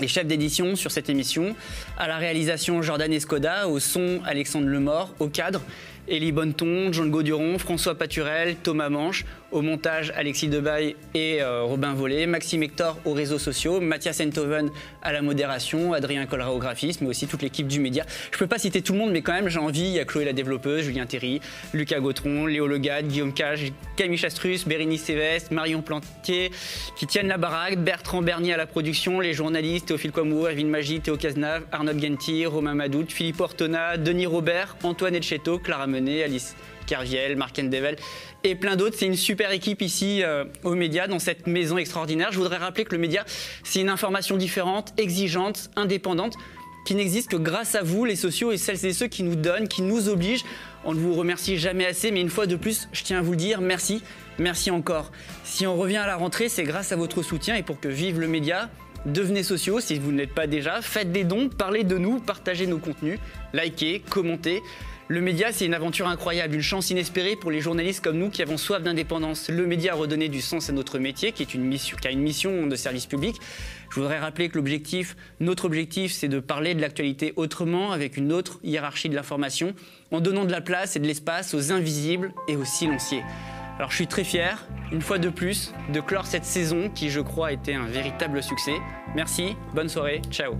les chefs d'édition sur cette émission. À la réalisation, Jordan Escoda, au son, Alexandre Lemort, au cadre, Élie Bonneton, Jean Gauduron, François Paturel, Thomas Manche, Au montage, Alexis Debaille et euh, Robin Vollet, Maxime Hector aux réseaux sociaux, Mathias Enthoven à la modération, Adrien Collera au graphisme, mais aussi toute l'équipe du média. Je ne peux pas citer tout le monde, mais quand même, j'ai envie. Il y a Chloé la développeuse, Julien Terry, Lucas Gautron, Léo Legade, Guillaume Cage, Camille Chastrus, Bérénice Sévestre, Marion Plantier, qui tiennent Bertrand Bernier à la production, les journalistes Théophile Quamour, Erwin Magie, Théo Cazenave, Arnaud Genti, Romain Madout, Philippe Ortona, Denis Robert, Antoine Etcheto, Clara Menet, Alice Kerviel, Marc Endevel et plein d'autres. C'est une super équipe ici euh, aux médias, dans cette maison extraordinaire. Je voudrais rappeler que le média, c'est une information différente, exigeante, indépendante, qui n'existe que grâce à vous, les sociaux, et celles et ceux qui nous donnent, qui nous obligent. On ne vous remercie jamais assez, mais une fois de plus, je tiens à vous dire, merci, merci encore. Si on revient à la rentrée, c'est grâce à votre soutien et pour que vive le média, Devenez sociaux si vous ne l'êtes pas déjà, faites des dons, parlez de nous, partagez nos contenus, likez, commentez. Le média, c'est une aventure incroyable, une chance inespérée pour les journalistes comme nous qui avons soif d'indépendance. Le média a redonné du sens à notre métier, qui, a une mission de service public. Je voudrais rappeler que notre objectif, c'est de parler de l'actualité autrement, avec une autre hiérarchie de l'information, en donnant de la place et de l'espace aux invisibles et aux silencieux. Alors je suis très fier, une fois de plus, de clore cette saison qui, je crois, a été un véritable succès. Merci, bonne soirée, ciao.